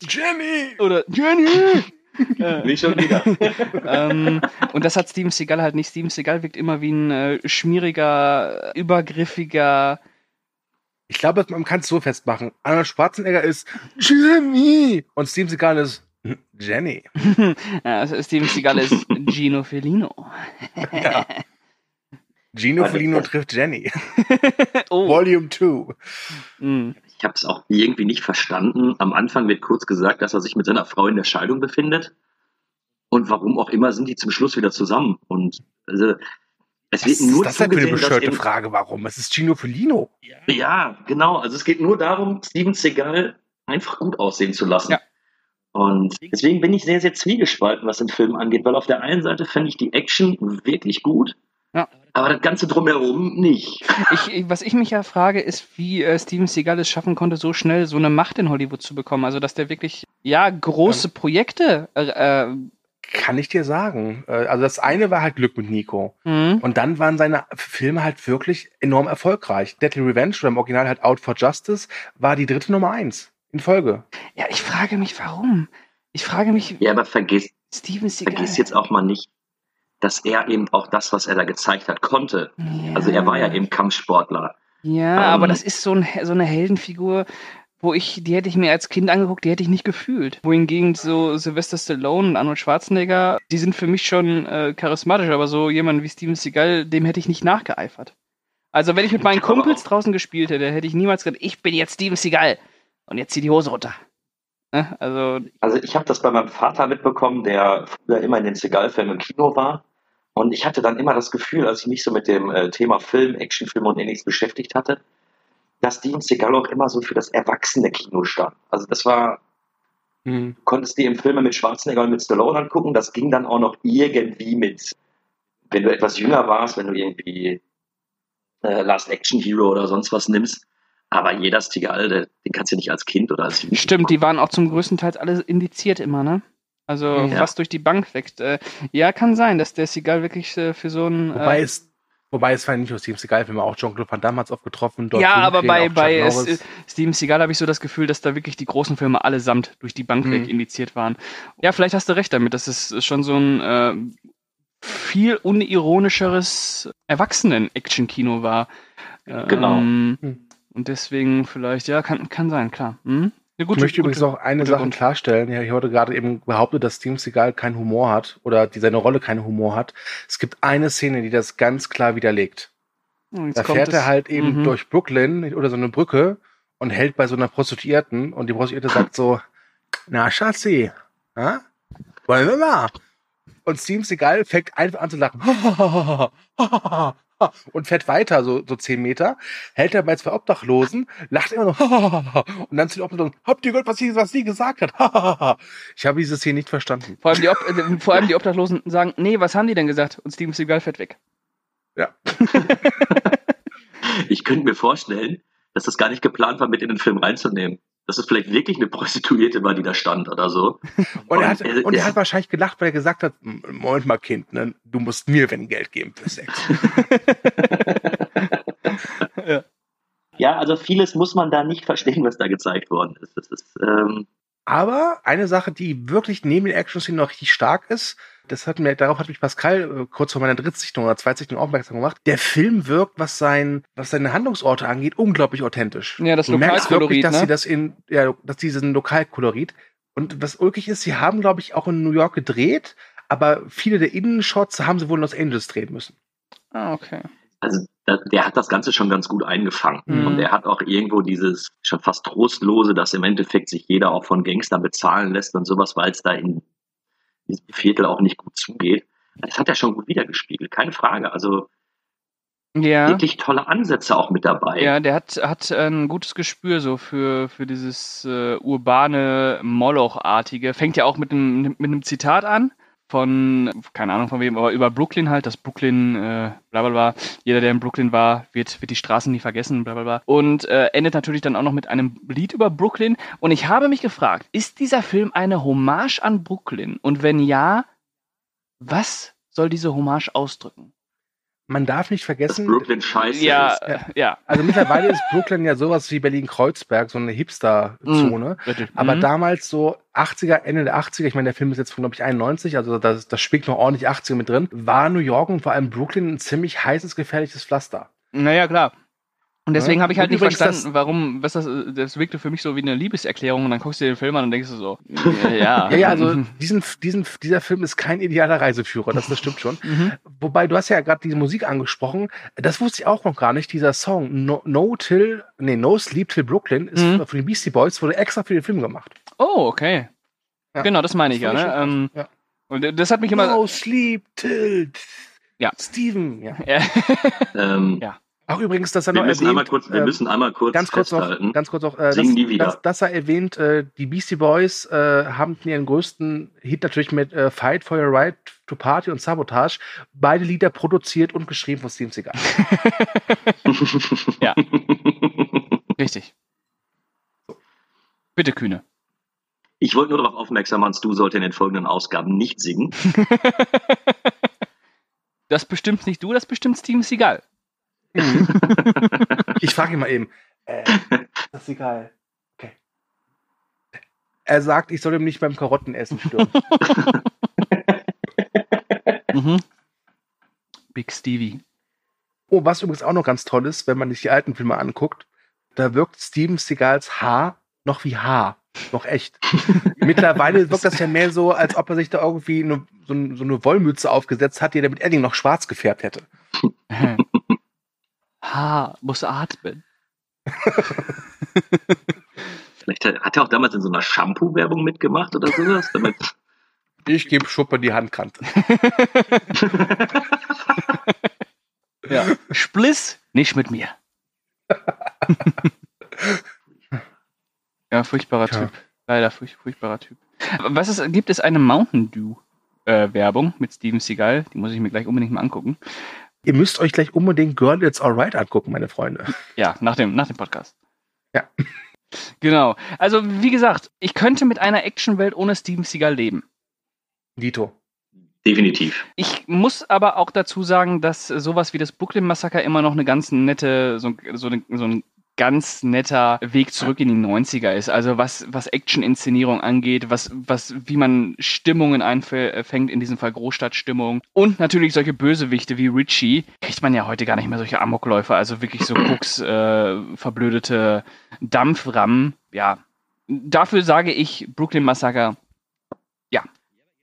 Jenny! Oder Jenny! Nicht schon wieder. ähm, und das hat Steven Seagal halt nicht. Steven Seagal wirkt immer wie ein äh, schmieriger, übergriffiger. Ich glaube, man kann es so festmachen. Arnold Schwarzenegger ist Jimmy und Steven Seagal ist Jenny. Äh, Steven Seagal ist Gino Felino. Ja. Gino Also, Felino das- trifft Jenny. Oh. Volume 2. Mm. Ich habe es auch irgendwie nicht verstanden. Am Anfang wird kurz gesagt, dass er sich mit seiner Frau in der Scheidung befindet. Und warum auch immer sind die zum Schluss wieder zusammen. Und also, es wird ist nur das für eine bescheuerte eben, Frage? Warum? Es ist Gino Felino. Ja, genau. Also es geht nur darum, Steven Seagal einfach gut aussehen zu lassen. Ja. Und deswegen bin ich sehr, sehr zwiegespalten, was den Film angeht, weil auf der einen Seite fände ich die Action wirklich gut, Ja. aber das Ganze drumherum nicht. Ich, was ich mich ja frage, ist, wie äh, Steven Seagal es schaffen konnte, so schnell so eine Macht in Hollywood zu bekommen. Also, dass der wirklich, ja, große Projekte. Äh, äh, Kann ich dir sagen. Äh, Also das eine war halt Glück mit Nico. mh. Und dann waren seine Filme halt wirklich enorm erfolgreich. Deadly Revenge oder im Original halt Out for Justice war die dritte Nummer eins in Folge. ja, ich frage mich, warum. Ich frage mich, Ja, aber vergiss, Steven Seagal. vergiss jetzt auch mal nicht, dass er eben auch das, was er da gezeigt hat, konnte. Ja. Also er war ja eben Kampfsportler. Ja, Ähm, aber das ist so, ein, so eine Heldenfigur. wo ich, die hätte ich mir als Kind angeguckt, die hätte ich nicht gefühlt. Wohingegen so Sylvester Stallone und Arnold Schwarzenegger, die sind für mich schon äh, charismatisch, aber so jemand wie Steven Seagal, dem hätte ich nicht nachgeeifert. Also wenn ich mit meinen Kumpels draußen gespielt hätte, hätte ich niemals gesagt, ich bin jetzt Steven Seagal und jetzt zieh die Hose runter. Ne? Also, Also ich habe das bei meinem Vater mitbekommen, der früher immer in den Seagal-Filmen im Kino war. Und ich hatte dann immer das Gefühl, als ich mich so mit dem äh, Thema Film, Actionfilm und ähnliches beschäftigt hatte, dass Steven Seagal auch immer so für das erwachsene Kino stand. Also das war, Mhm. du konntest dir im Filme mit Schwarzenegger und mit Stallone angucken, das ging dann auch noch irgendwie mit, wenn du etwas jünger warst, wenn du irgendwie äh, Last Action Hero oder sonst was nimmst. Aber jeder der- den kannst du nicht als Kind oder als stimmt, die waren auch zum größten Teil alle indiziert immer, ne? Also Ja. fast durch die Bank weg. Äh, ja, kann sein, dass der Seagal wirklich äh, für so ein. Wobei Äh, es, wobei es war nicht nur Steven Seagal-Filme, auch Jean-Claude Van Damme hat es oft getroffen. Dolph ja, aber bei, bei Norris. S- Steven Seagal habe ich so das Gefühl, dass da wirklich die großen Filme allesamt durch die Bank weg Mhm. indiziert waren. Ja, vielleicht hast du recht damit, dass es schon so ein äh, viel unironischeres Erwachsenen-Action-Kino war. Genau. Ähm, Hm. Und deswegen vielleicht, ja, kann, kann sein, klar. Hm? Eine ich möchte übrigens auch eine Sache Grund. klarstellen. Ja, ich wurde gerade eben behauptet, dass Steven Seagal keinen Humor hat oder die seine Rolle keinen Humor hat. Es gibt eine Szene, die das ganz klar widerlegt. Da fährt er halt eben Mhm. durch Brooklyn oder so eine Brücke und hält bei so einer Prostituierten und die Prostituierte sagt so, na Schatzi, ja? wollen wir mal? Und Steven Seagal fängt einfach an zu lachen und fährt weiter, so, so zehn Meter, hält dabei zwei Obdachlosen, lacht immer noch und dann zu den Obdachlosen, habt ihr gehört, was sie, was sie gesagt hat? ich habe diese Szene nicht verstanden. Vor allem, die Ob äh, vor allem die Obdachlosen sagen, nee, was haben die denn gesagt? Und Steven Seagal fährt weg. Ja. Ich könnte mir vorstellen, dass das gar nicht geplant war, mit in den Film reinzunehmen. Dass es vielleicht wirklich eine Prostituierte war, die da stand oder so. Und, er, hat, äh, und er hat wahrscheinlich gelacht, weil er gesagt hat, "M- Moment mal, Kind, ne, du musst mir wenn Geld geben für Sex. ja, also vieles muss man da nicht verstehen, was da gezeigt worden ist. Das ist ähm, Aber eine Sache, die wirklich neben den Action-Szenen noch richtig stark ist, das hat mir, darauf hat mich Pascal äh, kurz vor meiner Drittsichtung oder Zweitsichtung aufmerksam gemacht. Der Film wirkt, was sein, was seine Handlungsorte angeht, unglaublich authentisch. Ja, das merkst wirklich, Lokalkolorit, dass ne? sie das in, ja, dass diesen Lokalkolorit. Und was ulkig ist, sie haben, glaube ich, auch in New York gedreht, aber viele der Innenshots haben sie wohl in Los Angeles drehen müssen. Ah, okay. Also der hat das Ganze schon ganz gut eingefangen. Mhm. Und der hat auch irgendwo dieses schon fast Trostlose, dass im Endeffekt sich jeder auch von Gangstern bezahlen lässt und sowas, weil es da in diesem Viertel auch nicht gut zugeht. Das hat er schon gut wiedergespiegelt, keine Frage. Also Ja. wirklich tolle Ansätze auch mit dabei. Ja, der hat, hat ein gutes Gespür so für, für dieses äh, urbane, Moloch-artige. Fängt ja auch mit einem, mit einem Zitat an von, keine Ahnung von wem, aber über Brooklyn halt, das Brooklyn, äh, bla bla bla. Jeder, der in Brooklyn war, wird, wird die Straßen nie vergessen, bla bla bla. Und äh, endet natürlich dann auch noch mit einem Lied über Brooklyn. Und ich habe mich gefragt, ist dieser Film eine Hommage an Brooklyn? Und wenn ja, was soll diese Hommage ausdrücken? Man darf nicht Dass vergessen, Brooklyn scheiße Ja, ist. äh, ja. also mittlerweile ist Brooklyn ja sowas wie Berlin-Kreuzberg, so eine Hipster-Zone. Richtig. Aber Mhm. damals so 80er, Ende der 80er, ich meine, der Film ist jetzt von, glaube ich, 91, also das, das spielt noch ordentlich 80er mit drin, war New York und vor allem Brooklyn ein ziemlich heißes, gefährliches Pflaster. Naja, klar. Und deswegen Ja. habe ich halt Und nicht verstanden, warum, was das, das wirkte für mich so wie eine Liebeserklärung und dann guckst du dir den Film an und denkst du so, ja. Ja, ja, also diesen, diesen, dieser Film ist kein idealer Reiseführer, das, das stimmt schon. Mhm. Wobei, du hast ja gerade diese Musik angesprochen, das wusste ich auch noch gar nicht, dieser Song No, no Till, nee, No Sleep Till Brooklyn ist Mhm. von den Beastie Boys, wurde extra für den Film gemacht. Oh, okay. Ja. Genau, das meine ich Das ja, fand ich ne? Ähm, Und das hat mich immer. No Sleep Till Ja. Steven, ja. Ja. Ähm, Ja. Ach, übrigens, dass er wir noch müssen erwähnt, einmal kurz, wir ähm, müssen einmal kurz ganz kurz noch, festhalten. ganz kurz noch, äh, Singen dass, die wieder. dass, dass er erwähnt, äh, die Beastie Boys äh, haben ihren größten Hit natürlich mit äh, Fight for Your Right to Party und Sabotage. Beide Lieder produziert und geschrieben von Steven Seagal. Ja. Richtig. Bitte, Kühne. Ich wollte nur darauf aufmerksam machen, du sollte in den folgenden Ausgaben nicht singen. Das bestimmt nicht du, das bestimmt Steven Seagal. Ich frage ihn mal eben. Äh, das ist egal. Okay. Er sagt, ich soll ihm nicht beim Karottenessen stören. Mhm. Big Stevie. oh, was übrigens auch noch ganz toll ist, wenn man sich die alten Filme anguckt, da wirkt Steven Seagals Haar noch wie Haar. Noch echt. Mittlerweile wirkt das ja mehr so, als ob er sich da irgendwie eine, so, so eine Wollmütze aufgesetzt hat, die er mit Edding noch schwarz gefärbt hätte. Ha, muss atmen. Vielleicht hat hat er auch damals in so einer Shampoo-Werbung mitgemacht oder sowas. Damit, Ich gebe Schuppe die Handkante. Ja. Spliss, nicht mit mir. ja, furchtbarer Tja. Typ. Leider furch furchtbarer Typ. Was ist, gibt es eine Mountain Dew äh, Werbung mit Steven Seagal? Die muss ich mir gleich unbedingt mal angucken. Ihr müsst euch gleich unbedingt Girl It's Alright angucken, meine Freunde. Ja, nach dem, nach dem Podcast. Ja. Genau. Also, wie gesagt, ich könnte mit einer Actionwelt ohne Steven Seagal leben. Dito. definitiv. Ich muss aber auch dazu sagen, dass sowas wie das Brooklyn Massaker immer noch eine ganz nette, so, so, eine, so ein ganz netter Weg zurück in die 90er ist. Also was, was Action-Inszenierung angeht, was, was, wie man Stimmungen einfängt, in diesem Fall Großstadtstimmung. Und natürlich solche Bösewichte wie Richie, kriegt man ja heute gar nicht mehr solche Amokläufer, also wirklich so Cooks, äh, verblödete Dampframmen. Ja. Dafür sage ich Brooklyn Massaker,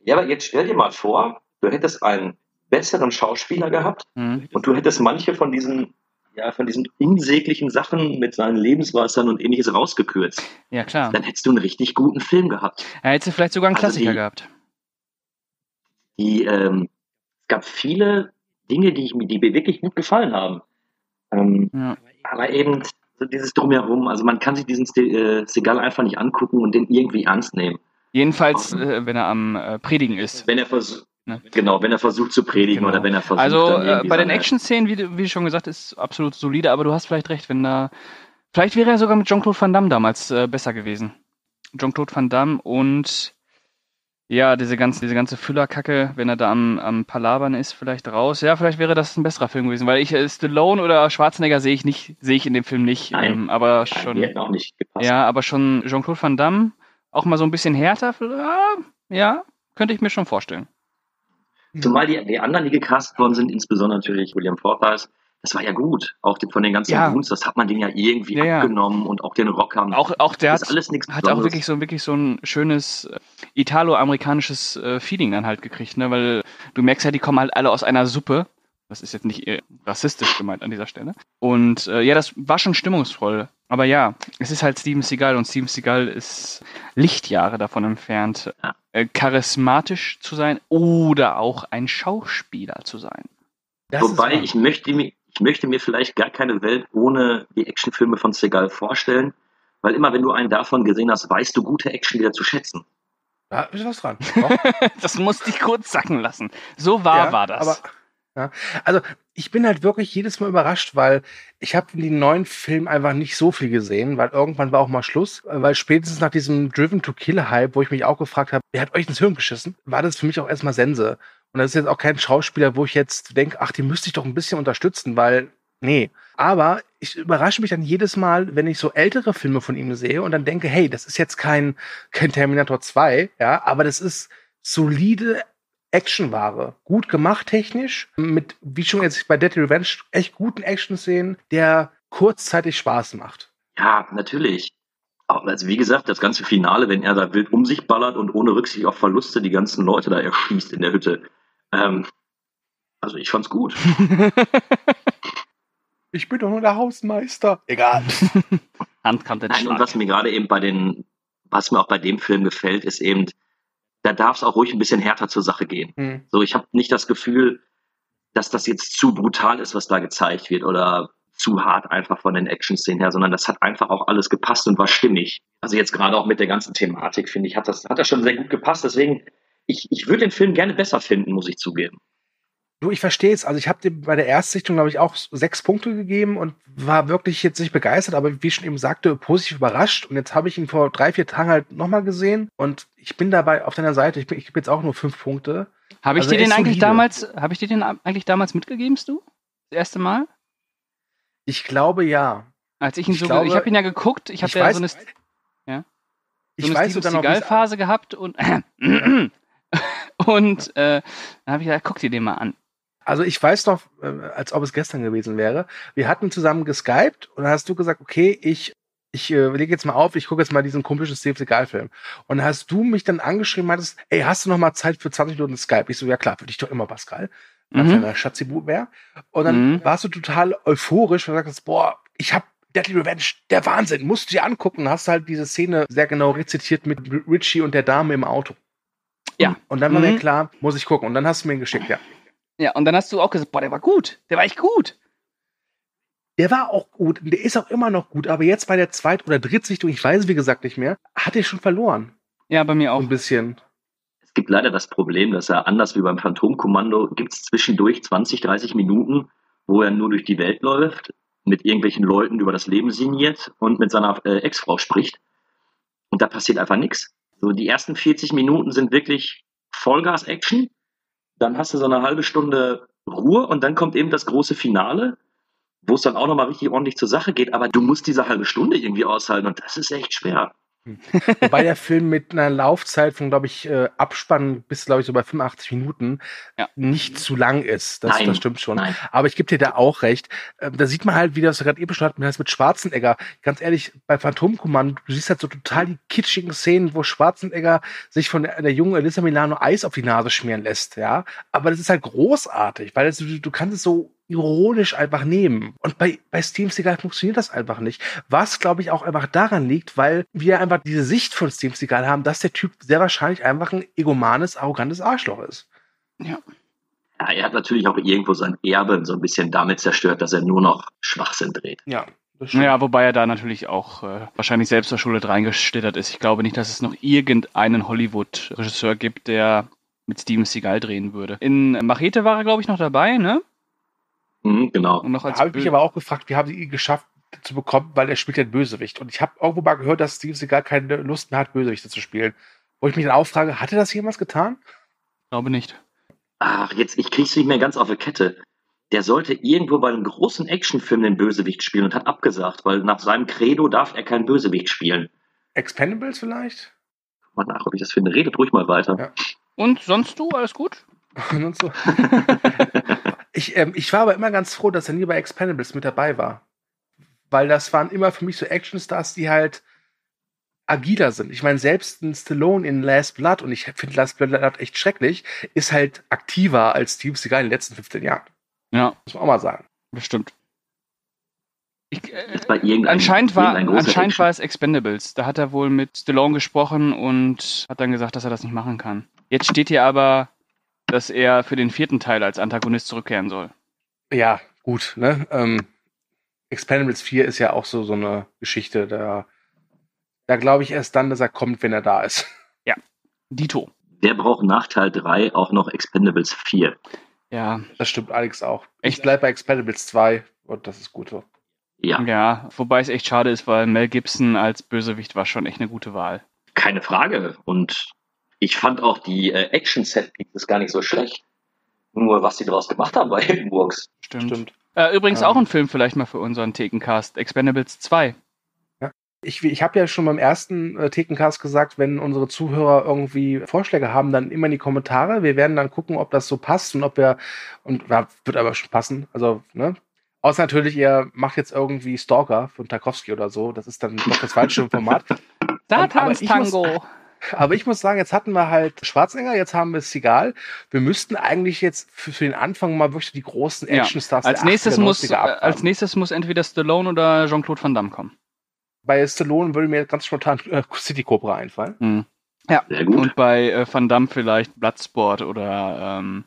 Ja, aber jetzt stell dir mal vor, du hättest einen besseren Schauspieler gehabt hm, und du hättest manche von diesen, ja, von diesen unsäglichen Sachen mit seinen Lebenswassern und ähnliches rausgekürzt. ja klar. Dann hättest du einen richtig guten Film gehabt. Er hätte vielleicht sogar einen Also Klassiker die- gehabt. Die, ähm, es gab viele Dinge, die, ich, mir- die mir wirklich gut gefallen haben. Ähm, Ja. aber eben so dieses Drumherum, also man kann sich diesen äh, Segal einfach nicht angucken und den irgendwie ernst nehmen. Jedenfalls, äh, wenn er am äh, Predigen ist. Wenn er versucht, Ne? genau, wenn er versucht zu predigen Genau. oder wenn er versucht, Also äh, bei den Action-Szenen, wie, wie schon gesagt, ist absolut solide, aber du hast vielleicht recht, wenn da. Vielleicht wäre er sogar mit Jean-Claude Van Damme damals äh, besser gewesen. Jean-Claude Van Damme und ja, diese ganze, diese ganze Füllerkacke, wenn er da am, am Palabern ist, vielleicht raus. Ja, vielleicht wäre das ein besserer Film gewesen, weil ich äh, Stallone oder Schwarzenegger sehe ich nicht, sehe ich in dem Film nicht. Nein. Ähm, aber Nein, schon. hätten auch nicht gepasst. Ja, aber schon Jean-Claude Van Damme, auch mal so ein bisschen härter, ja, könnte ich mir schon vorstellen. Zumal die, die anderen, die gecastet worden sind, insbesondere natürlich William Forsythe, das war ja gut. Auch von den ganzen Ja. Goons, das hat man denen ja irgendwie Ja, ja. abgenommen und auch den Rockern. Auch, auch der das hat, hat auch wirklich so, wirklich so ein schönes äh, italo-amerikanisches äh, Feeling dann halt gekriegt, ne? Weil du merkst ja, die kommen halt alle aus einer Suppe. Das ist jetzt nicht äh, rassistisch gemeint an dieser Stelle. Und äh, ja, das war schon stimmungsvoll. Aber ja, es ist halt Steven Seagal und Steven Seagal ist Lichtjahre davon entfernt, Ja. äh, charismatisch zu sein oder auch ein Schauspieler zu sein. Das Wobei ich möchte, mir, ich möchte mir vielleicht gar keine Welt ohne die Actionfilme von Segal vorstellen, weil immer wenn du einen davon gesehen hast, weißt du gute Action wieder zu schätzen. Da ist was dran. Das musste ich kurz sacken lassen. So wahr Ja, war das. Aber, ja. Also ich bin halt wirklich jedes Mal überrascht, weil ich habe in den neuen Filmen einfach nicht so viel gesehen, weil irgendwann war auch mal Schluss, weil spätestens nach diesem Driven to Kill Hype, wo ich mich auch gefragt habe, wer hat euch ins Hirn geschissen, war das für mich auch erstmal Sense. Und das ist jetzt auch kein Schauspieler, wo ich jetzt denke, ach, die müsste ich doch ein bisschen unterstützen, weil nee. Aber ich überrasche mich dann jedes Mal, wenn ich so ältere Filme von ihm sehe und dann denke, hey, das ist jetzt kein, kein Terminator 2, ja, aber das ist solide Actionware. Gut gemacht technisch, mit, wie schon jetzt bei Deadly Revenge, echt guten Action-Szenen, der kurzzeitig Spaß macht. Ja, natürlich. Also wie gesagt, das ganze Finale, wenn er da wild um sich ballert und ohne Rücksicht auf Verluste die ganzen Leute da erschießt in der Hütte. Ähm, also ich fand's gut. Ich bin doch nur der Hausmeister. Egal. Handkante Nein, und was mir gerade eben bei den, was mir auch bei dem Film gefällt, ist eben, da darf es auch ruhig ein bisschen härter zur Sache gehen. Hm. So, ich habe nicht das Gefühl, dass das jetzt zu brutal ist, was da gezeigt wird oder zu hart einfach von den Action-Szenen her, sondern das hat einfach auch alles gepasst und war stimmig. Also jetzt gerade auch mit der ganzen Thematik, finde ich, hat das, hat das schon sehr gut gepasst. Deswegen, ich, ich würde den Film gerne besser finden, muss ich zugeben. Du, ich verstehe es. Also ich habe dem bei der Erstsichtung, glaube ich, auch sechs Punkte gegeben und war wirklich jetzt nicht begeistert, aber wie ich schon eben sagte, positiv überrascht. Und jetzt habe ich ihn vor drei, vier Tagen halt nochmal gesehen und ich bin dabei auf deiner Seite. Ich, bin, ich gebe jetzt auch nur fünf Punkte. Habe ich Also dir den eigentlich solide. damals, habe ich dir den eigentlich damals mitgegeben, du? Das erste Mal? Ich glaube ja. Als ich ihn Ich so, glaube- ich habe ihn ja geguckt, ich habe ja weiß, so eine, so ich eine weiß noch, wie es- Seagal-Phase gehabt und und äh, dann habe ich gesagt, guck dir den mal an. Also ich weiß noch, äh, als ob es gestern gewesen wäre. Wir hatten zusammen geskypt und dann hast du gesagt, okay, ich, ich äh, lege jetzt mal auf, ich gucke jetzt mal diesen komischen Steve Seagal-Film. Und hast du mich dann angeschrieben, meintest, ey, hast du noch mal Zeit für 20 Minuten Skype? Ich so, ja klar, für dich doch immer, Pascal. Ganz Mhm. mhm. Schatzibu wäre. Und dann Mhm. warst du total euphorisch und sagst, boah, ich hab Deadly Revenge, der Wahnsinn, musst du dir angucken. Und hast halt diese Szene sehr genau rezitiert mit Richie und der Dame im Auto. Ja. Und dann war Mhm. mir klar, muss ich gucken. Und dann hast du mir ihn geschickt, ja. Ja, und dann hast du auch gesagt, boah, der war gut. Der war echt gut. Der war auch gut, und der ist auch immer noch gut, aber jetzt bei der Zweit- oder Drittsichtung, ich weiß es wie gesagt nicht mehr, hat er schon verloren. Ja, bei mir auch. ein bisschen. Es gibt leider das Problem, dass er anders wie beim Phantomkommando gibt es zwischendurch 20, 30 Minuten, wo er nur durch die Welt läuft, mit irgendwelchen Leuten über das Leben sinniert und mit seiner äh, Ex-Frau spricht. Und da passiert einfach nichts. So die ersten 40 Minuten sind wirklich Vollgas-Action. Dann hast du so eine halbe Stunde Ruhe und dann kommt eben das große Finale, wo es dann auch nochmal richtig ordentlich zur Sache geht. Aber du musst diese halbe Stunde irgendwie aushalten und das ist echt schwer. Wobei der Film mit einer Laufzeit von, glaube ich, äh, Abspann bis, glaube ich, so bei 85 Minuten Ja. nicht zu lang ist. Das, das stimmt schon. Nein. Aber ich gebe dir da auch recht. Ähm, da sieht man halt, wie das gerade eben schon hat, mit Schwarzenegger. Ganz ehrlich, bei Phantomkommando, du siehst halt so total die kitschigen Szenen, wo Schwarzenegger sich von der, der jungen Elisa Milano Eis auf die Nase schmieren lässt, ja. Aber das ist halt großartig, weil das, du, du kannst es so ironisch einfach nehmen. Und bei, bei Steven Seagal funktioniert das einfach nicht. Was, glaube ich, auch einfach daran liegt, weil wir einfach diese Sicht von Steven Seagal haben, dass der Typ sehr wahrscheinlich einfach ein egomanes, arrogantes Arschloch ist. Ja, er hat natürlich auch irgendwo sein Erbe so ein bisschen damit zerstört, dass er nur noch Schwachsinn dreht. Ja. Ja, wobei er da natürlich auch äh, wahrscheinlich selbst verschuldet reingeschlittert ist. Ich glaube nicht, dass es noch irgendeinen Hollywood-Regisseur gibt, der mit Steven Seagal drehen würde. In Machete war er, glaube ich, noch dabei, ne? Mhm, genau. Und noch als Da habe ich mich aber auch gefragt, wie haben sie ihn geschafft zu bekommen, weil er spielt ja einen Bösewicht. Und ich habe irgendwo mal gehört, dass Steven Seagal keine Lust mehr hat, Bösewichte zu spielen. Wo ich mich dann auch frage, hat er das jemals getan? glaube nicht. Ach, jetzt, ich krieg's nicht mehr ganz auf die Kette. Der sollte irgendwo bei einem großen Actionfilm den Bösewicht spielen und hat abgesagt, weil nach seinem Credo darf er keinen Bösewicht spielen. Expendables vielleicht? Mal nach, ob ich das finde. Redet ruhig mal weiter. Ja. Und sonst du, alles gut? Und so. ich, ähm, ich war aber immer ganz froh, dass er nie bei Expendables mit dabei war. Weil das waren immer für mich so Actionstars, die halt agiler sind. Ich meine, selbst ein Stallone in Last Blood, und ich finde Last Blood echt schrecklich, ist halt aktiver als Steve Seagal in den letzten 15 Jahren. Ja, Muss man auch mal sagen. bestimmt. Ich, äh, irgendeinem- anscheinend war, anscheinend Action- war es Expendables. Da hat er wohl mit Stallone gesprochen und hat dann gesagt, dass er das nicht machen kann. Jetzt steht hier aber, dass er für den vierten Teil als Antagonist zurückkehren soll. Ja, gut, ne? Ähm, Expendables 4 ist ja auch so, so eine Geschichte, da, da glaube ich erst dann, dass er kommt, wenn er da ist. Dito. Der braucht nach Teil 3 auch noch Expendables 4. Ja, Das stimmt Alex auch. Echt? Ich bleibe bei Expendables 2 und das ist gut so. Ja, ja, wobei es echt schade ist, weil Mel Gibson als Bösewicht war schon echt eine gute Wahl. keine Frage. Und ich fand auch die äh, Action-Set-Pieces gar nicht so schlecht. Nur was sie daraus gemacht haben bei Hiddenworks. Stimmt. Stimmt. Äh, übrigens Ähm. auch ein Film vielleicht mal für unseren Thekencast. Expendables 2. Ich, ich habe ja schon beim ersten äh, Thekencast gesagt, wenn unsere Zuhörer irgendwie Vorschläge haben, dann immer in die Kommentare. Wir werden dann gucken, ob das so passt und ob wir, und ja, wird aber schon passen. Also, ne? Außer natürlich, ihr macht jetzt irgendwie Stalker von Tarkovsky oder so. Das ist dann doch das falsche Format. Satans muss- Tango. Aber ich muss sagen, jetzt hatten wir halt Schwarzenegger, jetzt haben wir Seagal. Wir müssten eigentlich jetzt für, für den Anfang mal wirklich die großen Ja, Actionstars Als der nächstes, 80er, muss, 90er äh, abhaben. als nächstes muss entweder Stallone oder Jean-Claude Van Damme kommen. Bei Stallone würde mir ganz spontan äh, City Cobra einfallen. Hm. Sehr gut. Und bei äh, Van Damme vielleicht Bloodsport oder, ähm,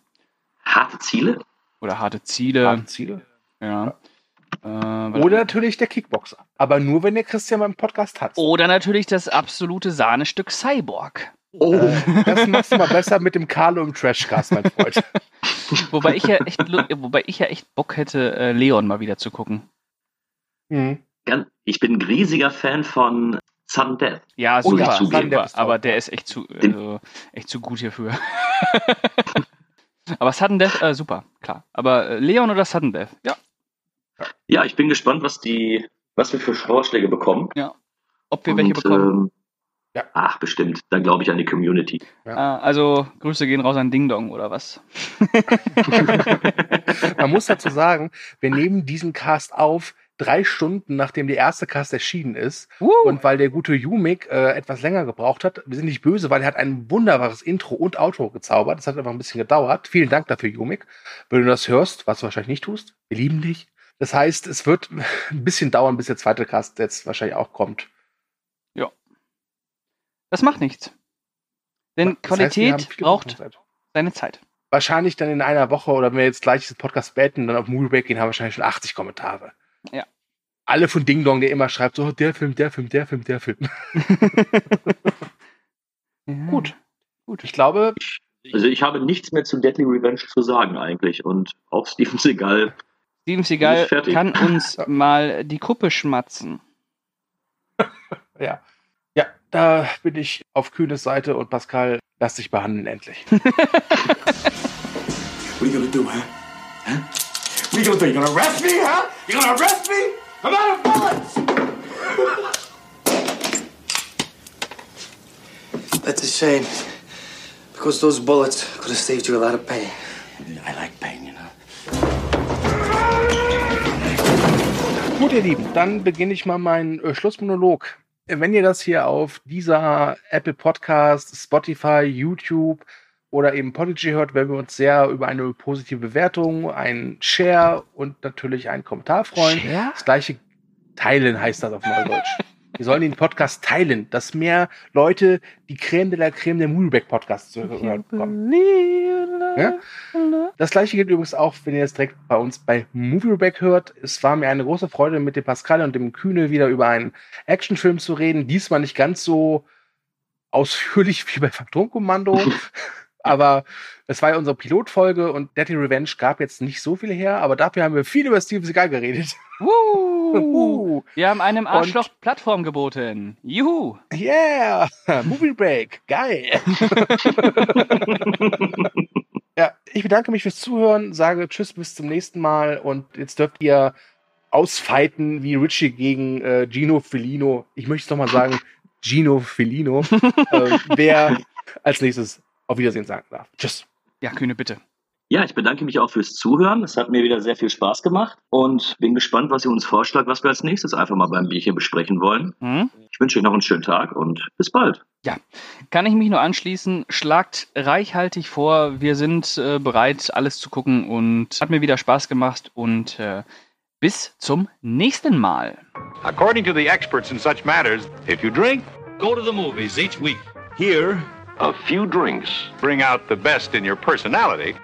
Harte Ziele. oder harte Ziele. Harte Ziele. Ja. Äh, Oder natürlich der Kickboxer. Aber nur, wenn der Christian beim Podcast hat. oder natürlich das absolute Sahnestück Cyborg. Oh, Äh, das machst du mal besser mit dem Carlo im Trashcast, mein Freund. Wobei ich ja echt, wobei ich ja echt Bock hätte, äh, Leon mal wieder zu gucken. Mhm. Ich bin ein riesiger Fan von Sudden Death. Ja, super, ja, super aber der ist echt zu, also, echt zu gut hierfür. aber Sudden Death, äh, super, klar. Aber äh, Leon oder Sudden Death? Ja. Ja, ich bin gespannt, was die, was wir für Vorschläge bekommen. Ob wir welche Und, bekommen. Ähm, Ja. Ach, bestimmt. Da glaube ich an die Community. Ah, also, Grüße gehen raus an Ding Dong, oder was? Man muss dazu sagen, wir nehmen diesen Cast auf drei Stunden, nachdem der erste Cast erschienen ist. Uh. Und weil der gute Yumik äh, etwas länger gebraucht hat, wir sind nicht böse, weil er hat ein wunderbares Intro und Outro gezaubert. Das hat einfach ein bisschen gedauert. Vielen Dank dafür, Yumik. Wenn du das hörst, was du wahrscheinlich nicht tust, wir lieben dich. Das heißt, es wird ein bisschen dauern, bis der zweite Cast jetzt wahrscheinlich auch kommt. Das macht nichts. Denn Das heißt, Qualität viel braucht Aufmerksamkeit. seine Zeit. Wahrscheinlich dann in einer Woche oder wenn wir jetzt gleich diesen Podcast beenden, dann auf Movie Break gehen, haben wir wahrscheinlich schon 80 Kommentare. Ja. Alle von Ding Dong, der immer schreibt, so, der Film, der Film, der Film, der Film. Gut. Gut. Ich glaube, Also ich habe nichts mehr zu Deadly Revenge zu sagen eigentlich. Und auch Steven Seagal. Steven Seagal kann uns mal die Kuppe schmatzen. ja. Ja, da bin ich auf Kühnes Seite und Pascal, lass dich behandeln endlich. What are you gonna do, huh? Huh? What are you gonna do? You gonna arrest me, huh? You gonna arrest me? I'm out of bullets! That's a shame. Because those bullets could have saved you a lot of pain. I like pain, you know. Gut, ihr Lieben, dann beginne ich mal meinen äh, Schlussmonolog. Wenn ihr das hier auf dieser Apple Podcast, Spotify, YouTube oder eben Podigy hört, werden wir uns sehr über eine positive Bewertung, einen Share und natürlich einen Kommentar freuen. Share? Das gleiche teilen heißt das auf Neudeutsch. Wir sollen den Podcast teilen, dass mehr Leute die Creme de la Creme der Moonback Podcast zu hören bekommen. Ja? Das gleiche gilt übrigens auch, wenn ihr jetzt direkt bei uns bei Movieback hört. Es war mir eine große Freude, mit dem Pascal und dem Kühne wieder über einen Actionfilm zu reden. Diesmal nicht ganz so ausführlich wie bei Phantomkommando. aber es war ja unsere Pilotfolge und Deadly Revenge gab jetzt nicht so viel her, aber dafür haben wir viel über Steven Seagal geredet. Wuhu. Wir haben einem Arschloch Plattform geboten. Juhu. Yeah! Movie Break. Geil. ja, ich bedanke mich fürs Zuhören, sage Tschüss bis zum nächsten Mal und jetzt dürft ihr ausfighten wie Richie gegen äh, Gino Felino. Ich möchte es nochmal sagen, Gino Felino, äh, wer als nächstes auf Wiedersehen sagen darf. Tschüss. Ja, Kühne, bitte. Ja, ich bedanke mich auch fürs Zuhören. Es hat mir wieder sehr viel Spaß gemacht und bin gespannt, was ihr uns vorschlagt, was wir als nächstes einfach mal beim Bierchen besprechen wollen. Hm? Ich wünsche euch noch einen schönen Tag und bis bald. Kann ich mich nur anschließen. Schlagt reichhaltig vor. Wir sind äh, bereit, alles zu gucken und hat mir wieder Spaß gemacht und äh, bis zum nächsten Mal. According to the experts in such matters, if you drink, Go to the movies each week. Here, a few drinks bring out the best in your personality